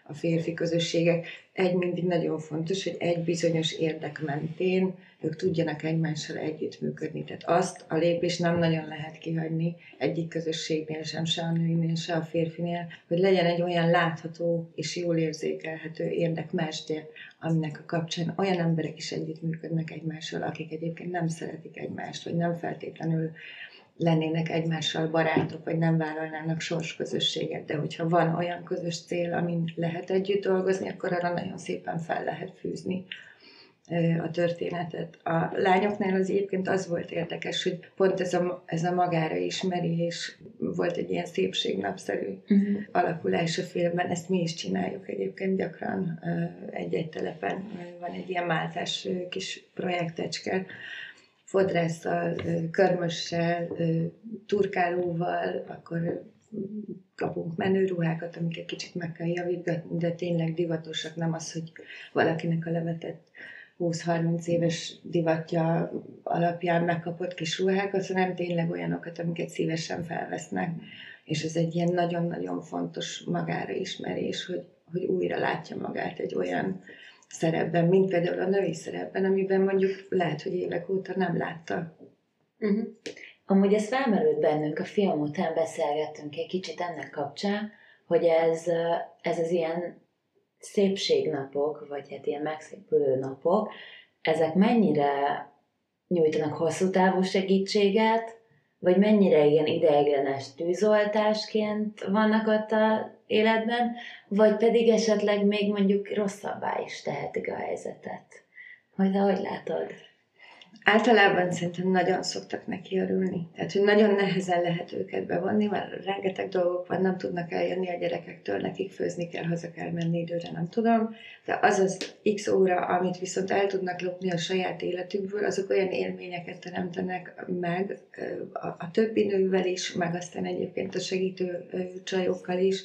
a férfi közösségek. Egy mindig nagyon fontos, hogy egy bizonyos érdek mentén ők tudjanak egymással együttműködni. Tehát azt a lépést nem nagyon lehet kihagyni egyik közösségnél sem, se a nőinél, se a férfinél, hogy legyen egy olyan látható és jól érzékelhető érdekmesdje, aminek a kapcsán olyan emberek is együttműködnek egymással, akik egyébként nem szeretik egymást, vagy nem feltétlenül lennének egymással barátok, vagy nem vállalnának sorsközösséget, de hogyha van olyan közös cél, amin lehet együtt dolgozni, akkor arra nagyon szépen fel lehet fűzni a történetet. A lányoknál az egyébként az volt érdekes, hogy pont ez a, ez a magára ismerés volt egy ilyen szépségnapszerű uh-huh. alakulás a filmben. Ezt mi is csináljuk egyébként gyakran egy-egy telepen. Van egy ilyen máltás kis projektecske, fodrásszal, körmössel, turkálóval, akkor kapunk menőruhákat, amiket kicsit meg kell javítgatni, de tényleg divatosak, nem az, hogy valakinek a levetett 20-30 éves divatja alapján megkapott kis ruhákat, hanem tényleg olyanokat, amiket szívesen felvesznek. És ez egy ilyen nagyon-nagyon fontos magára ismerés, hogy, hogy újra látja magát egy olyan szerepben, mint például a női szerepben, amiben mondjuk lehet, hogy évek óta nem látta. Uh-huh. Amúgy ez felmerült bennünk, a film után beszélgettünk egy kicsit ennek kapcsán, hogy ez, ez az ilyen szépségnapok, vagy hát ilyen megszépülő napok, ezek mennyire nyújtanak hosszú távú segítséget, vagy mennyire ilyen ideiglenes tűzoltásként vannak ott a életben, vagy pedig esetleg még mondjuk rosszabbá is tehetik a helyzetet. Hogy ahogy látod? Általában szerintem nagyon szoktak neki örülni. Tehát, hogy nagyon nehezen lehet őket bevonni, mert rengeteg dolgok van, nem tudnak eljönni a gyerekektől, nekik főzni kell, haza kell menni időre, nem tudom. De az az x óra, amit viszont el tudnak lopni a saját életükből, azok olyan élményeket teremtenek meg a, a többi nővel is, meg aztán egyébként a segítő csajokkal is,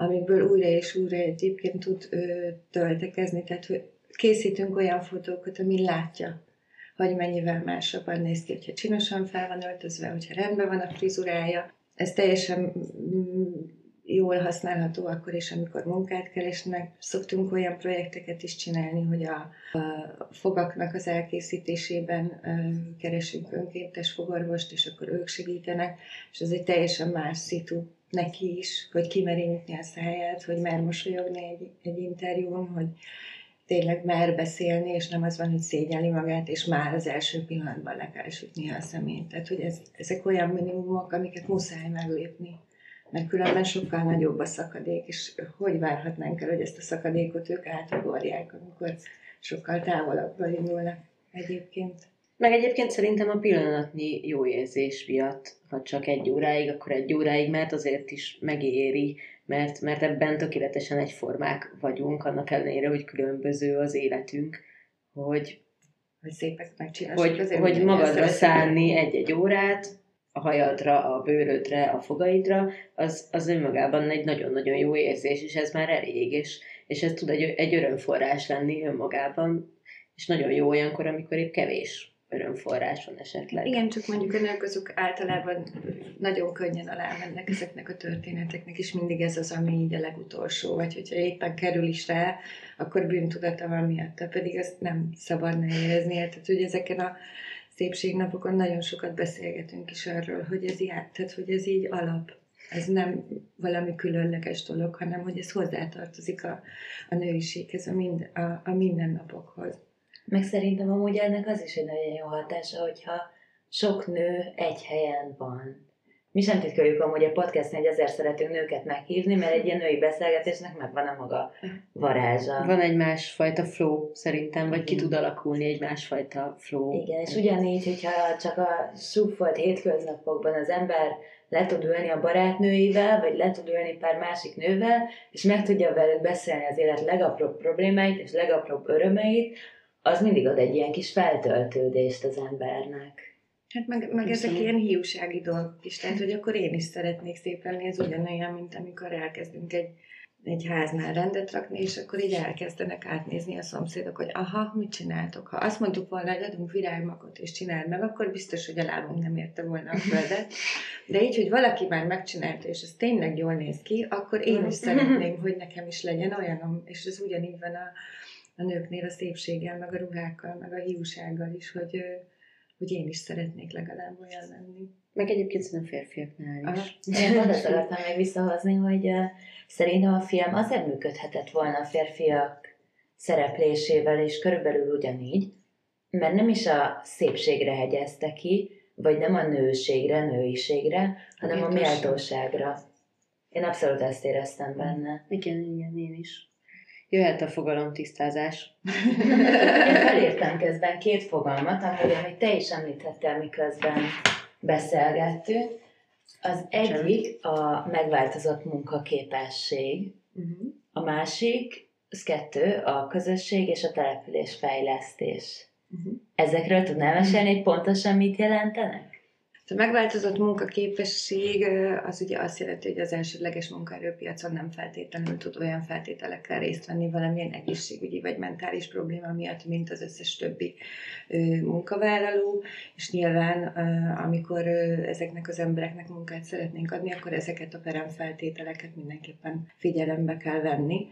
amikből újra és újra egyébként tud töltekezni. Tehát, hogy készítünk olyan fotókat, ami látja vagy mennyivel másabban néz ki, hogyha csinosan fel van öltözve, hogyha rendben van a frizurája. Ez teljesen mm, jól használható akkor is, amikor munkát keresnek. Szoktunk olyan projekteket is csinálni, hogy a, a fogaknak az elkészítésében keresünk önkéntes fogorvost, és akkor ők segítenek, és ez egy teljesen más szitu neki is, hogy kimeri nyitni a száját, hogy mer mosolyogni egy, egy interjún, hogy tényleg mer beszélni, és nem az van, hogy szégyeli magát, és már az első pillanatban le kell sütni a szemét. Tehát, hogy ez, ezek olyan minimumok, amiket muszáj meglépni. Mert különben sokkal nagyobb a szakadék, és hogy várhatnánk el, hogy ezt a szakadékot ők átugorják, amikor sokkal távolabbra indulnak egyébként. Meg egyébként szerintem a pillanatnyi jó érzés miatt, ha csak egy óráig, akkor egy óráig, mert azért is megéri mert, mert ebben tökéletesen egyformák vagyunk, annak ellenére, hogy különböző az életünk, hogy, hogy szépek hogy, azért, hogy magadra szállni egy-egy órát, a hajadra, a bőrödre, a fogaidra, az, az önmagában egy nagyon-nagyon jó érzés, és ez már elég, és, és ez tud egy, egy örömforrás lenni önmagában, és nagyon jó olyankor, amikor épp kevés örömforrás van esetleg. Igen, csak mondjuk a nők azok általában nagyon könnyen alá mennek ezeknek a történeteknek, és mindig ez az, ami így a legutolsó, vagy hogyha éppen kerül is rá, akkor bűntudata van miatta, pedig azt nem szabadna érezni. Tehát, hogy ezeken a szépségnapokon nagyon sokat beszélgetünk is arról, hogy ez, így, tehát, hogy ez így alap. Ez nem valami különleges dolog, hanem hogy ez hozzátartozik a, a nőiséghez, a, mind, a, a mindennapokhoz. Meg szerintem amúgy ennek az is egy nagyon jó hatása, hogyha sok nő egy helyen van. Mi sem titkoljuk amúgy a podcastnél, hogy ezért szeretünk nőket meghívni, mert egy ilyen női beszélgetésnek megvan a maga varázsa. Van egy másfajta flow szerintem, vagy ki tud alakulni egy másfajta flow. Igen, és ugyanígy, hogyha csak a súfolt hétköznapokban az ember le tud ülni a barátnőivel, vagy le tud ülni pár másik nővel, és meg tudja velük beszélni az élet legapróbb problémáit és legapróbb örömeit, az mindig ad egy ilyen kis feltöltődést az embernek. Hát meg, meg ezek ilyen hiúsági dolgok is, tehát hogy akkor én is szeretnék szép lenni, ez ugyanolyan, mint amikor elkezdünk egy, egy háznál rendet rakni, és akkor így elkezdenek átnézni a szomszédok, hogy aha, mit csináltok? Ha azt mondtuk volna, hogy adunk virágmakot és csináld meg, akkor biztos, hogy a lábunk nem érte volna a földet. De így, hogy valaki már megcsinálta, és ez tényleg jól néz ki, akkor én is szeretném, hogy nekem is legyen olyanom, és ez ugyanígy van a, a nőknél a szépséggel, meg a ruhákkal, meg a hiúsággal is, hogy, hogy én is szeretnék legalább olyan lenni. Meg egyébként szerintem férfiaknál is. Én pont ezt akartam még visszahozni, hogy uh, szerintem a film azért működhetett volna a férfiak szereplésével, és körülbelül ugyanígy, mert nem is a szépségre hegyezte ki, vagy nem a nőségre, nőiségre, hanem a méltóságra. Én abszolút ezt éreztem benne. Igen, igen, én is. Jöhet a fogalomtisztázás. Én felírtam közben két fogalmat, amit te is említettél, miközben beszélgettünk. Az egyik a megváltozott munkaképesség, a másik, az kettő, a közösség és a település fejlesztés. Uh-huh. Ezekről tudnál mesélni, hogy pontosan mit jelentenek? A megváltozott munkaképesség az ugye azt jelenti, hogy az elsődleges munkaerőpiacon nem feltétlenül tud olyan feltételekkel részt venni valamilyen egészségügyi vagy mentális probléma miatt, mint az összes többi munkavállaló, és nyilván amikor ezeknek az embereknek munkát szeretnénk adni, akkor ezeket a peremfeltételeket mindenképpen figyelembe kell venni.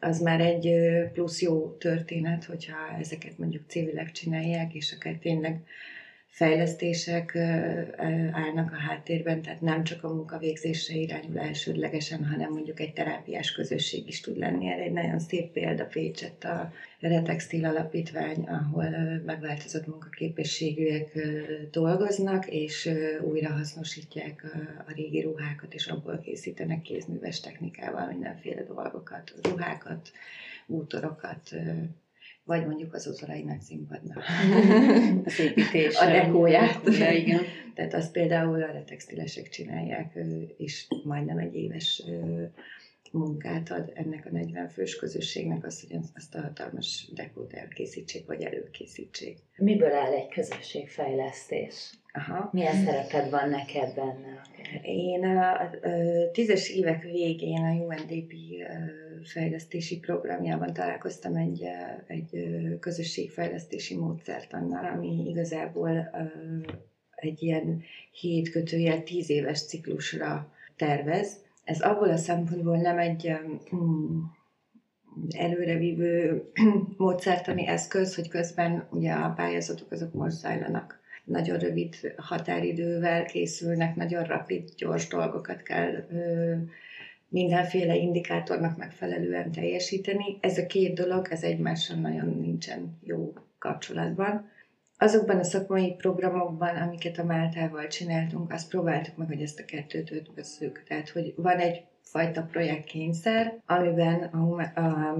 Az már egy plusz jó történet, hogyha ezeket mondjuk civilek csinálják, és akár tényleg fejlesztések állnak a háttérben, tehát nem csak a munkavégzésre irányul elsődlegesen, hanem mondjuk egy terápiás közösség is tud lenni. Erre egy nagyon szép példa Pécsett a Retextil Alapítvány, ahol megváltozott munkaképességűek dolgoznak, és újra hasznosítják a régi ruhákat, és abból készítenek kézműves technikával mindenféle dolgokat, ruhákat, útorokat, vagy mondjuk az Ozorai Nagyszínpadnak. az építés. A dekóját. Ja, igen. Tehát azt például a textilesek csinálják, és majdnem egy éves munkát ad ennek a 40 fős közösségnek az, hogy azt a hatalmas dekót elkészítsék, vagy előkészítsék. Miből áll egy közösségfejlesztés? Aha. Milyen szereped van neked benne? Én a, a, a tízes évek végén a UNDP fejlesztési programjában találkoztam egy, egy közösségfejlesztési módszertannal, ami igazából egy ilyen hét kötőjel tíz éves ciklusra tervez. Ez abból a szempontból nem egy hmm, előrevívő módszertani eszköz, hogy közben ugye a pályázatok azok most zajlanak. Nagyon rövid határidővel készülnek, nagyon rapid, gyors dolgokat kell ö, mindenféle indikátornak megfelelően teljesíteni. Ez a két dolog, ez egymással nagyon nincsen jó kapcsolatban. Azokban a szakmai programokban, amiket a Máltával csináltunk, azt próbáltuk meg, hogy ezt a kettőt ötvözzük. Tehát, hogy van egy fajta projektkényszer, amiben a, a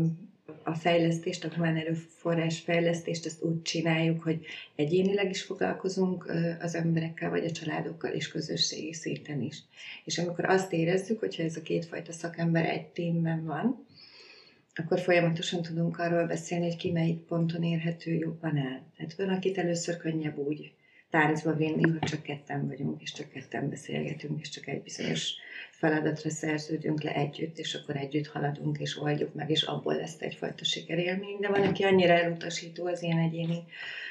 a fejlesztést, a humán erőforrás fejlesztést, ezt úgy csináljuk, hogy egyénileg is foglalkozunk az emberekkel, vagy a családokkal, és közösségi szinten is. És amikor azt érezzük, hogyha ez a kétfajta szakember egy témben van, akkor folyamatosan tudunk arról beszélni, hogy ki melyik ponton érhető jobban el. Tehát van, akit először könnyebb úgy táncba vinni, hogy csak ketten vagyunk, és csak ketten beszélgetünk, és csak egy bizonyos feladatra szerződünk le együtt, és akkor együtt haladunk, és oldjuk meg, és abból lesz egyfajta sikerélmény. De van, aki annyira elutasító az ilyen egyéni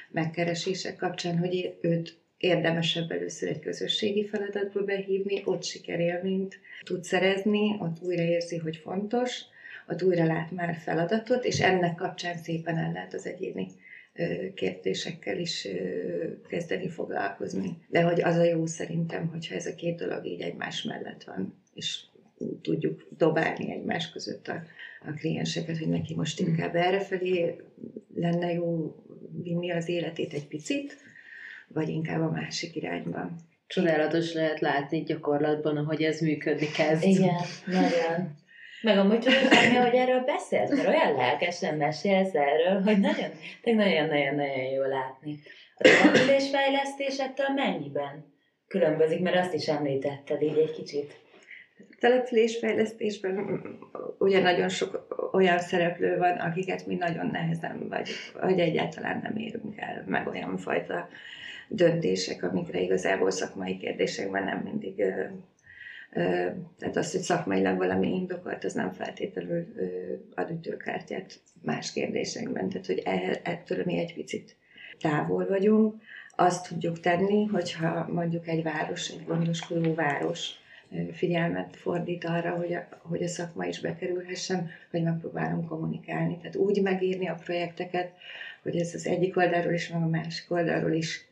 megkeresések kapcsán, hogy őt érdemesebb először egy közösségi feladatba behívni, ott sikerélményt tud szerezni, ott újra érzi, hogy fontos, ott újra lát már feladatot, és ennek kapcsán szépen el lehet az egyéni kérdésekkel is kezdeni foglalkozni. De hogy az a jó szerintem, hogyha ez a két dolog így egymás mellett van, és tudjuk dobálni egymás között a, a klienseket, hogy neki most inkább errefelé lenne jó vinni az életét egy picit, vagy inkább a másik irányban. Csodálatos lehet látni gyakorlatban, ahogy ez működni kezd. Igen, nagyon. Meg amúgy tudod hogy erről beszélsz, mert olyan lelkesen mesélsz erről, hogy nagyon, nagyon-nagyon-nagyon jó látni. A településfejlesztésettől mennyiben különbözik, mert azt is említetted így egy kicsit. Településfejlesztésben ugye nagyon sok olyan szereplő van, akiket mi nagyon nehezen vagy, vagy egyáltalán nem érünk el, meg olyan fajta döntések, amikre igazából szakmai kérdésekben nem mindig tehát az, hogy szakmailag valami indokolt, az nem feltétlenül ad ütőkártyát más kérdésekben. Tehát, hogy e, ettől mi egy picit távol vagyunk. Azt tudjuk tenni, hogyha mondjuk egy város, egy gondoskodó város figyelmet fordít arra, hogy a, hogy a szakma is bekerülhessen, hogy megpróbálunk kommunikálni. Tehát úgy megírni a projekteket, hogy ez az egyik oldalról meg a másik oldalról is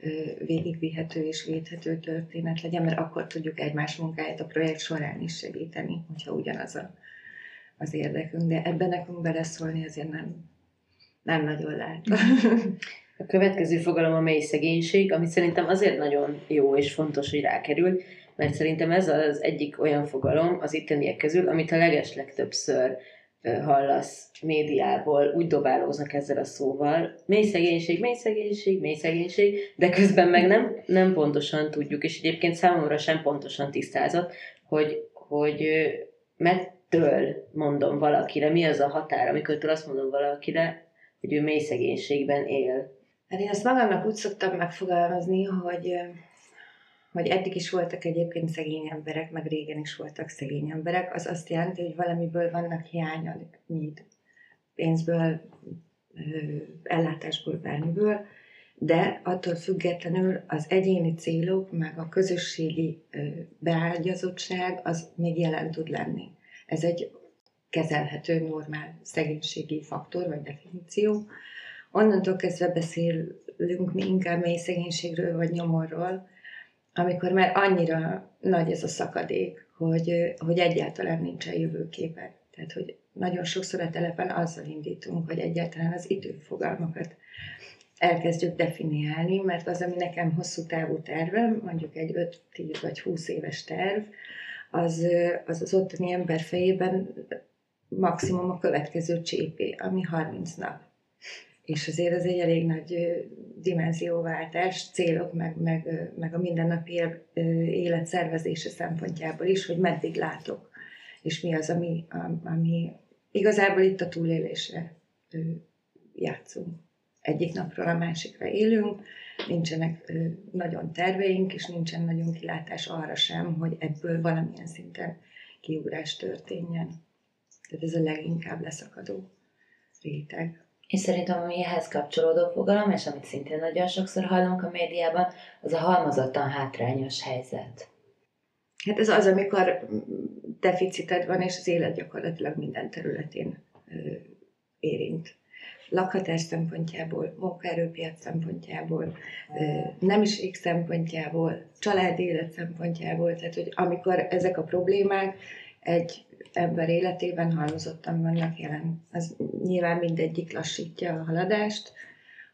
végigvihető és védhető történet legyen, mert akkor tudjuk egymás munkáját a projekt során is segíteni, hogyha ugyanaz a, az érdekünk. De ebben nekünk beleszólni azért nem, nem nagyon lehet. A következő fogalom a mély szegénység, amit szerintem azért nagyon jó és fontos, hogy rákerül, mert szerintem ez az egyik olyan fogalom az itteniek közül, amit a legeslegtöbbször hallasz médiából, úgy dobálóznak ezzel a szóval. Mély szegénység, mély szegénység, mély szegénység, de közben meg nem, nem pontosan tudjuk, és egyébként számomra sem pontosan tisztázott, hogy, hogy mettől mondom valakire, mi az a határ, amikor azt mondom valakire, hogy ő mély szegénységben él. Hát én ezt magamnak úgy szoktam megfogalmazni, hogy, hogy eddig is voltak egyébként szegény emberek, meg régen is voltak szegény emberek, az azt jelenti, hogy valamiből vannak hiányod, pénzből, ellátásból, bármiből, de attól függetlenül az egyéni célok, meg a közösségi beágyazottság az még jelen tud lenni. Ez egy kezelhető, normál szegénységi faktor, vagy definíció. Onnantól kezdve beszélünk mi inkább mély szegénységről, vagy nyomorról, amikor már annyira nagy ez a szakadék, hogy, hogy egyáltalán nincsen jövőképe. Tehát, hogy nagyon sokszor a telepen azzal indítunk, hogy egyáltalán az időfogalmakat elkezdjük definiálni, mert az, ami nekem hosszú távú tervem, mondjuk egy 5-10 vagy 20 éves terv, az az, az ottani ember fejében maximum a következő csépé, ami 30 nap. És azért ez egy elég nagy dimenzióváltás, célok, meg, meg, meg a mindennapi élet szervezése szempontjából is, hogy meddig látok, és mi az, ami, ami igazából itt a túlélésre játszunk. Egyik napról a másikra élünk, nincsenek nagyon terveink, és nincsen nagyon kilátás arra sem, hogy ebből valamilyen szinten kiugrás történjen. Tehát ez a leginkább leszakadó réteg. És szerintem, ami ehhez kapcsolódó fogalom, és amit szintén nagyon sokszor hallunk a médiában, az a halmozottan hátrányos helyzet. Hát ez az, amikor deficited van, és az élet gyakorlatilag minden területén érint. Lakhatás szempontjából, munkaerőpiac szempontjából, nem is ég szempontjából, családi élet szempontjából, tehát hogy amikor ezek a problémák egy ember életében halmozottan vannak jelen. Az nyilván mindegyik lassítja a haladást,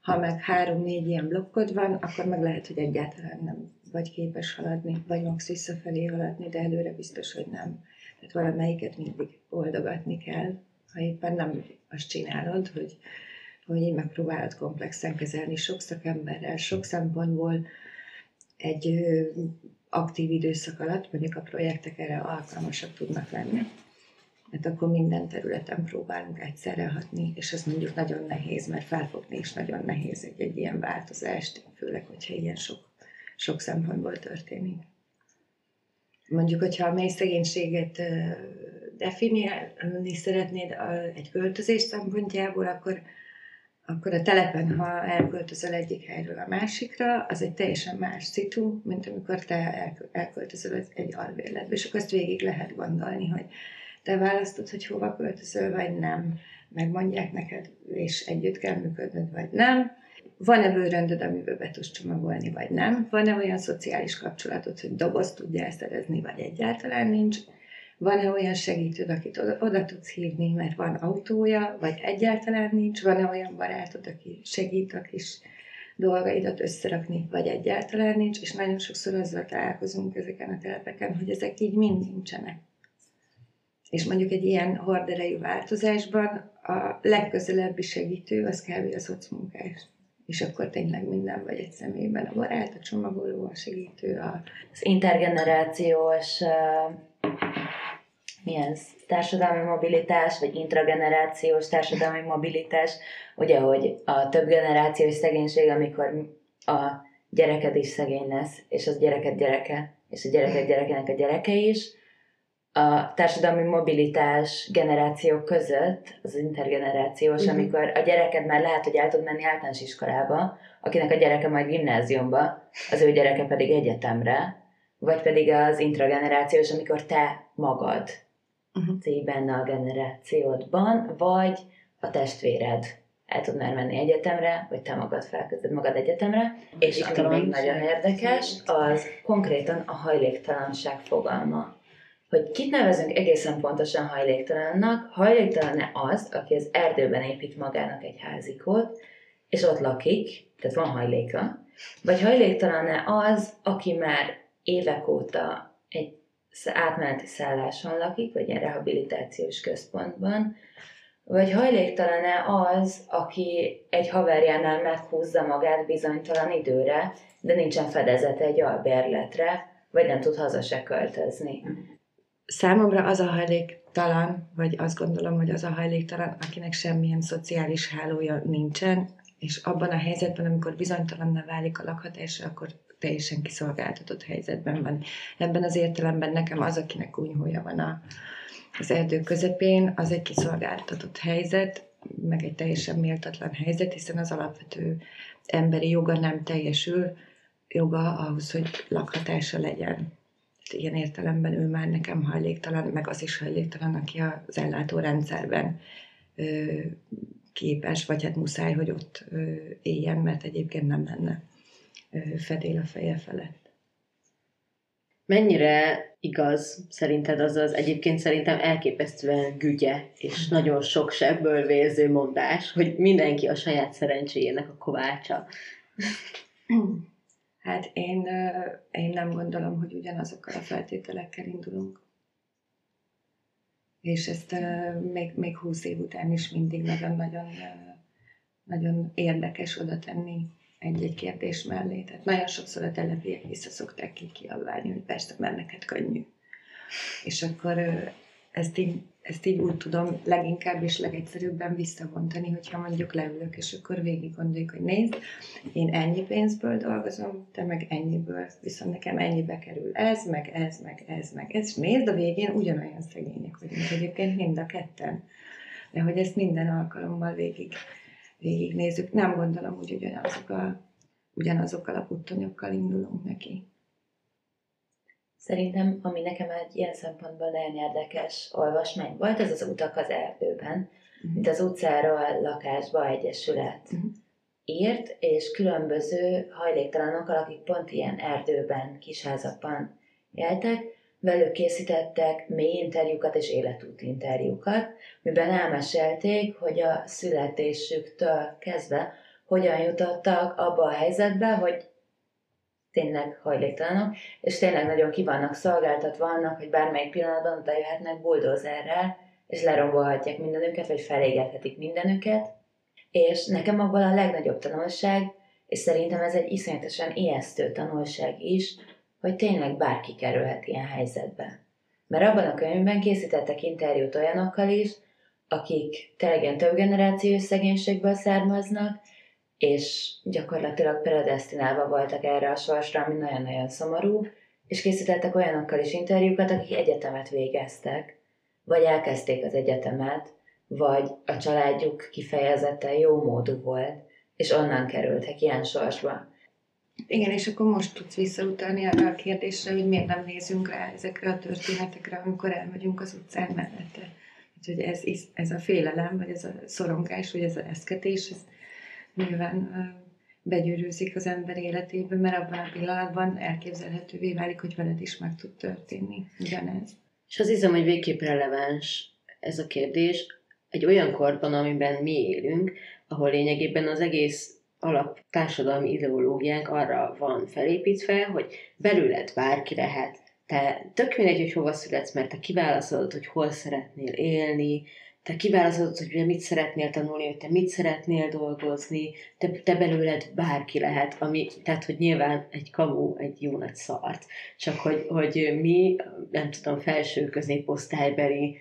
ha meg három-négy ilyen blokkod van, akkor meg lehet, hogy egyáltalán nem vagy képes haladni, vagy max visszafelé haladni, de előre biztos, hogy nem. Tehát valamelyiket mindig oldogatni kell, ha éppen nem azt csinálod, hogy, hogy így megpróbálod komplexen kezelni sok szakemberrel, sok szempontból egy aktív időszak alatt, mondjuk a projektek erre alkalmasak tudnak lenni. Mert akkor minden területen próbálunk egyszerre hatni, és ez mondjuk nagyon nehéz, mert felfogni is nagyon nehéz egy, egy ilyen változást, főleg, hogyha ilyen sok, sok szempontból történik. Mondjuk, hogyha a mély szegénységet definiálni szeretnéd egy költözés szempontjából, akkor akkor a telepen, ha elköltözöl egyik helyről a másikra, az egy teljesen más szitu, mint amikor te elköltözöl egy albérletbe, és akkor azt végig lehet gondolni, hogy te választod, hogy hova költözöl, vagy nem, megmondják neked, és együtt kell működnöd, vagy nem. Van-e bőröndöd, amiből be tudsz csomagolni, vagy nem? Van-e olyan szociális kapcsolatod, hogy dobozt tudjál szerezni, vagy egyáltalán nincs? Van-e olyan segítőd, akit oda, oda tudsz hívni, mert van autója, vagy egyáltalán nincs? Van-e olyan barátod, aki segít a kis dolgaidat összerakni, vagy egyáltalán nincs? És nagyon sokszor azzal találkozunk ezeken a telepeken, hogy ezek így mind nincsenek. És mondjuk egy ilyen horderejű változásban a legközelebbi segítő az kb. az ott munkás. És akkor tényleg minden vagy egy személyben. A barát, a csomagoló, a segítő, a... Az intergenerációs mi ez? Társadalmi mobilitás, vagy intragenerációs társadalmi mobilitás, ugye, hogy a több generációs szegénység, amikor a gyereked is szegény lesz, és az gyereket gyereke, és a gyereket gyerekenek a gyereke is, a társadalmi mobilitás generációk között, az intergenerációs, uh-huh. amikor a gyereked már lehet, hogy el tud menni általános iskolába, akinek a gyereke majd gimnáziumba, az ő gyereke pedig egyetemre, vagy pedig az intragenerációs, amikor te magad uh-huh. benne a generációdban, vagy a testvéred el tud már menni egyetemre, vagy te magad felkezded magad egyetemre, és ami még nagyon érdekes, az konkrétan a hajléktalanság fogalma. Hogy kit nevezünk egészen pontosan hajléktalannak, hajléktalan-e az, aki az erdőben épít magának egy házikot, és ott lakik, tehát van hajléka, vagy hajléktalan-e az, aki már évek óta egy átmeneti szálláson lakik, vagy egy rehabilitációs központban, vagy hajléktalan-e az, aki egy haverjánál meghúzza magát bizonytalan időre, de nincsen fedezete egy albérletre, vagy nem tud haza se költözni. Számomra az a hajléktalan, vagy azt gondolom, hogy az a hajléktalan, akinek semmilyen szociális hálója nincsen, és abban a helyzetben, amikor bizonytalanná válik a lakhatása, akkor teljesen kiszolgáltatott helyzetben van. Ebben az értelemben nekem az, akinek kunyhója van a, az erdő közepén, az egy kiszolgáltatott helyzet, meg egy teljesen méltatlan helyzet, hiszen az alapvető emberi joga nem teljesül, joga ahhoz, hogy lakhatása legyen. Ilyen értelemben ő már nekem hajléktalan, meg az is hajléktalan, aki az ellátórendszerben képes, vagy hát muszáj, hogy ott éljen, mert egyébként nem lenne fedél a feje felett. Mennyire igaz szerinted az az egyébként szerintem elképesztően gügye és nagyon sok sebből vérző mondás, hogy mindenki a saját szerencséjének a kovácsa? Hát én, én nem gondolom, hogy ugyanazokkal a feltételekkel indulunk. És ezt még, még húsz év után is mindig nagyon-nagyon nagyon érdekes oda tenni egy-egy kérdés mellé. Tehát nagyon sokszor a telepiek vissza szokták ki kiabálni, hogy persze, mert neked könnyű. És akkor ezt így, ezt így úgy tudom leginkább és legegyszerűbben visszavontani, hogyha mondjuk leülök, és akkor végig gondoljuk, hogy nézd, én ennyi pénzből dolgozom, te meg ennyiből, viszont nekem ennyibe kerül ez, meg ez, meg ez, meg ez, és nézd, a végén ugyanolyan szegények vagyunk egyébként mind a ketten. De hogy ezt minden alkalommal végig, végig nézzük, nem gondolom, hogy ugyanazok a, ugyanazokkal a puttonyokkal indulunk neki. Szerintem, ami nekem egy ilyen szempontból nagyon érdekes olvasmány volt, ez az utak az erdőben, uh-huh. mint az utcáról lakásba egyesület uh-huh. írt, és különböző hajléktalanokkal, akik pont ilyen erdőben, kisházakban éltek, velük készítettek mély interjúkat és életút interjúkat, miben elmesélték, hogy a születésüktől kezdve hogyan jutottak abba a helyzetbe, hogy tényleg hajléktalanok, és tényleg nagyon ki vannak szolgáltatva annak, hogy bármelyik pillanatban oda jöhetnek buldózerrel, és lerombolhatják mindenüket, vagy felégethetik mindenüket. És nekem abban a legnagyobb tanulság, és szerintem ez egy iszonyatosan ijesztő tanulság is, hogy tényleg bárki kerülhet ilyen helyzetbe. Mert abban a könyvben készítettek interjút olyanokkal is, akik tényleg több generációs szegénységből származnak, és gyakorlatilag predestinálva voltak erre a sorsra, ami nagyon-nagyon szomorú, és készítettek olyanokkal is interjúkat, akik egyetemet végeztek, vagy elkezdték az egyetemet, vagy a családjuk kifejezetten jó módú volt, és onnan kerültek ilyen sorsba. Igen, és akkor most tudsz visszautalni arra a kérdésre, hogy miért nem nézünk rá ezekre a történetekre, amikor elmegyünk az utcán mellette. Úgyhogy ez, ez a félelem, vagy ez a szorongás, vagy ez a eszketés, ez nyilván begyűrűzik az ember életében, mert abban a pillanatban elképzelhetővé válik, hogy veled is meg tud történni ugyanez. És az hiszem, hogy végképp releváns ez a kérdés egy olyan korban, amiben mi élünk, ahol lényegében az egész alap társadalmi ideológiánk arra van felépítve, hogy belőled bárki lehet. Te tök mindegy, hogy hova születsz, mert te kiválaszolod, hogy hol szeretnél élni, te kiválasztod, hogy mit szeretnél tanulni, hogy te mit szeretnél dolgozni, te, te belőled bárki lehet, ami, tehát, hogy nyilván egy kamu, egy jó nagy szart. Csak hogy, hogy mi, nem tudom, felső középosztálybeli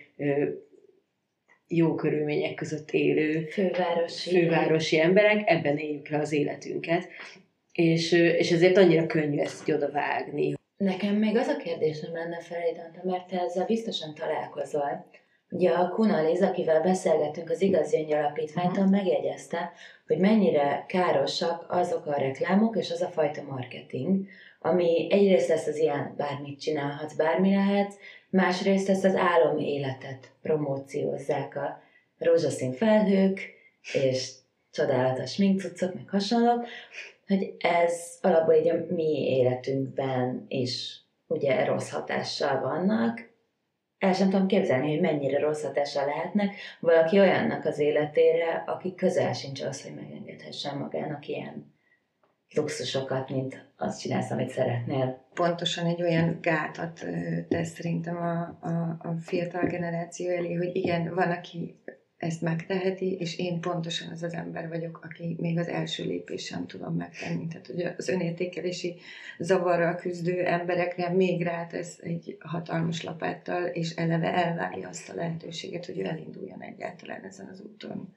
jó körülmények között élő fővárosi, fővárosi emberek, ebben éljük le az életünket. És, és ezért annyira könnyű ezt így odavágni. Nekem még az a kérdésem lenne felé, mert te ezzel biztosan találkozol, Ugye a Kuna Liz, akivel beszélgettünk az Igazi Alapítványtól, megjegyezte, hogy mennyire károsak azok a reklámok és az a fajta marketing, ami egyrészt lesz az ilyen bármit csinálhatsz, bármi lehet, másrészt ezt az álom életet promóciózzák a rózsaszín felhők, és csodálatos sminkcuccok, meg hasonlók, hogy ez alapból így a mi életünkben is ugye rossz hatással vannak, el sem tudom képzelni, hogy mennyire rossz hatása lehetnek valaki olyannak az életére, aki közel sincs az, hogy megengedhessen magának ilyen luxusokat, mint azt csinálsz, amit szeretnél. Pontosan egy olyan gátat tesz szerintem a, a, a fiatal generáció elé, hogy igen, van, aki ezt megteheti, és én pontosan az az ember vagyok, aki még az első lépés sem tudom megtenni. Tehát, hogy az önértékelési zavarral küzdő emberekre még rátesz egy hatalmas lapáttal, és eleve elvárja azt a lehetőséget, hogy ő elinduljon egyáltalán ezen az úton.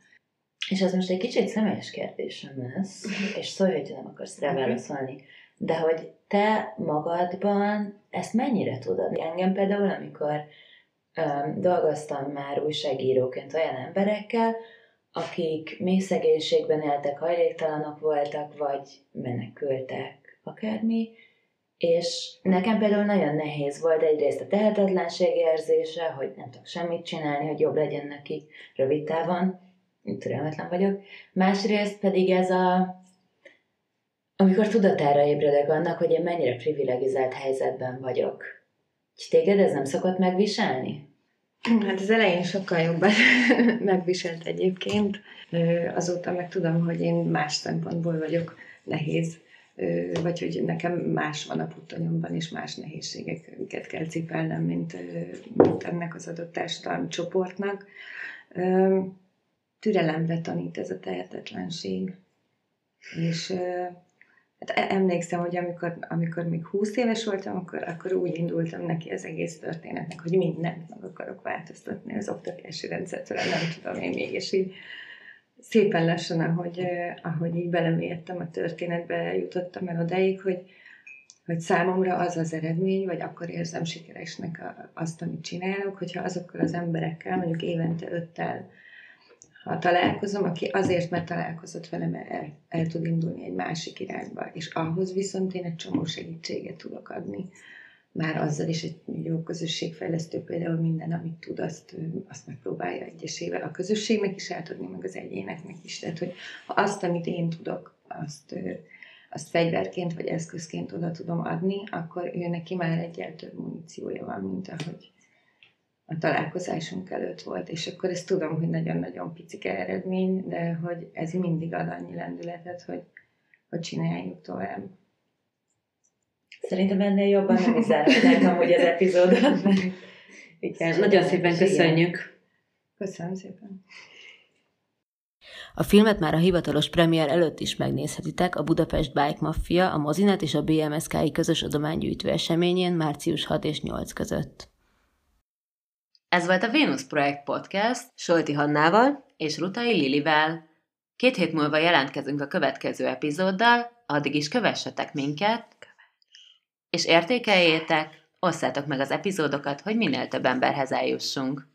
És ez most egy kicsit személyes kérdésem lesz, és szólj, hogy nem akarsz rá válaszolni. De hogy te magadban ezt mennyire tudod? Engem például, amikor dolgoztam már újságíróként olyan emberekkel, akik mély szegénységben éltek, hajléktalanok voltak, vagy menekültek, akármi, és nekem például nagyon nehéz volt egyrészt a tehetetlenség érzése, hogy nem tudok semmit csinálni, hogy jobb legyen neki rövid távon, türelmetlen vagyok. Másrészt pedig ez a, amikor tudatára ébredek annak, hogy én mennyire privilegizált helyzetben vagyok. És téged ez nem szokott megviselni? Hát az elején sokkal jobban megviselt egyébként. Azóta meg tudom, hogy én más szempontból vagyok nehéz, vagy hogy nekem más van a puttonyomban, és más nehézségeket kell cipelnem, mint, mint ennek az adott társadalmi csoportnak. Türelemre tanít ez a tehetetlenség. És Hát e- emlékszem, hogy amikor, amikor még 20 éves voltam, akkor, akkor úgy indultam neki az egész történetnek, hogy mindent meg akarok változtatni az oktatási rendszertől, nem tudom én még, és így szépen lassan, ahogy, ahogy így belemélyedtem a történetbe, jutottam el odáig, hogy, hogy számomra az az eredmény, vagy akkor érzem sikeresnek azt, amit csinálok, hogyha azokkal az emberekkel, mondjuk évente öttel ha találkozom, aki azért, mert találkozott velem, el, el tud indulni egy másik irányba, és ahhoz viszont én egy csomó segítséget tudok adni. Már azzal is egy jó közösségfejlesztő például minden, amit tud, azt, azt megpróbálja egyesével a közösségnek is átadni, meg az egyéneknek is. Tehát, hogy ha azt, amit én tudok, azt, azt fegyverként vagy eszközként oda tudom adni, akkor ő neki már egyel több muníciója van, mint ahogy a találkozásunk előtt volt, és akkor ezt tudom, hogy nagyon-nagyon picike eredmény, de hogy ez mindig ad annyi lendületet, hogy, hogy csináljuk tovább. Szerintem ennél jobban nem is zárhatnánk amúgy az epizódot. Igen, nagyon szépen köszönjük. Köszönöm szépen. A filmet már a hivatalos premier előtt is megnézhetitek a Budapest Bike Mafia, a Mozinet és a BMSK-i közös adománygyűjtő eseményén március 6 és 8 között. Ez volt a Venus Projekt Podcast Solti Hannával és Rutai Lilivel. Két hét múlva jelentkezünk a következő epizóddal, addig is kövessetek minket, és értékeljétek, osszátok meg az epizódokat, hogy minél több emberhez eljussunk.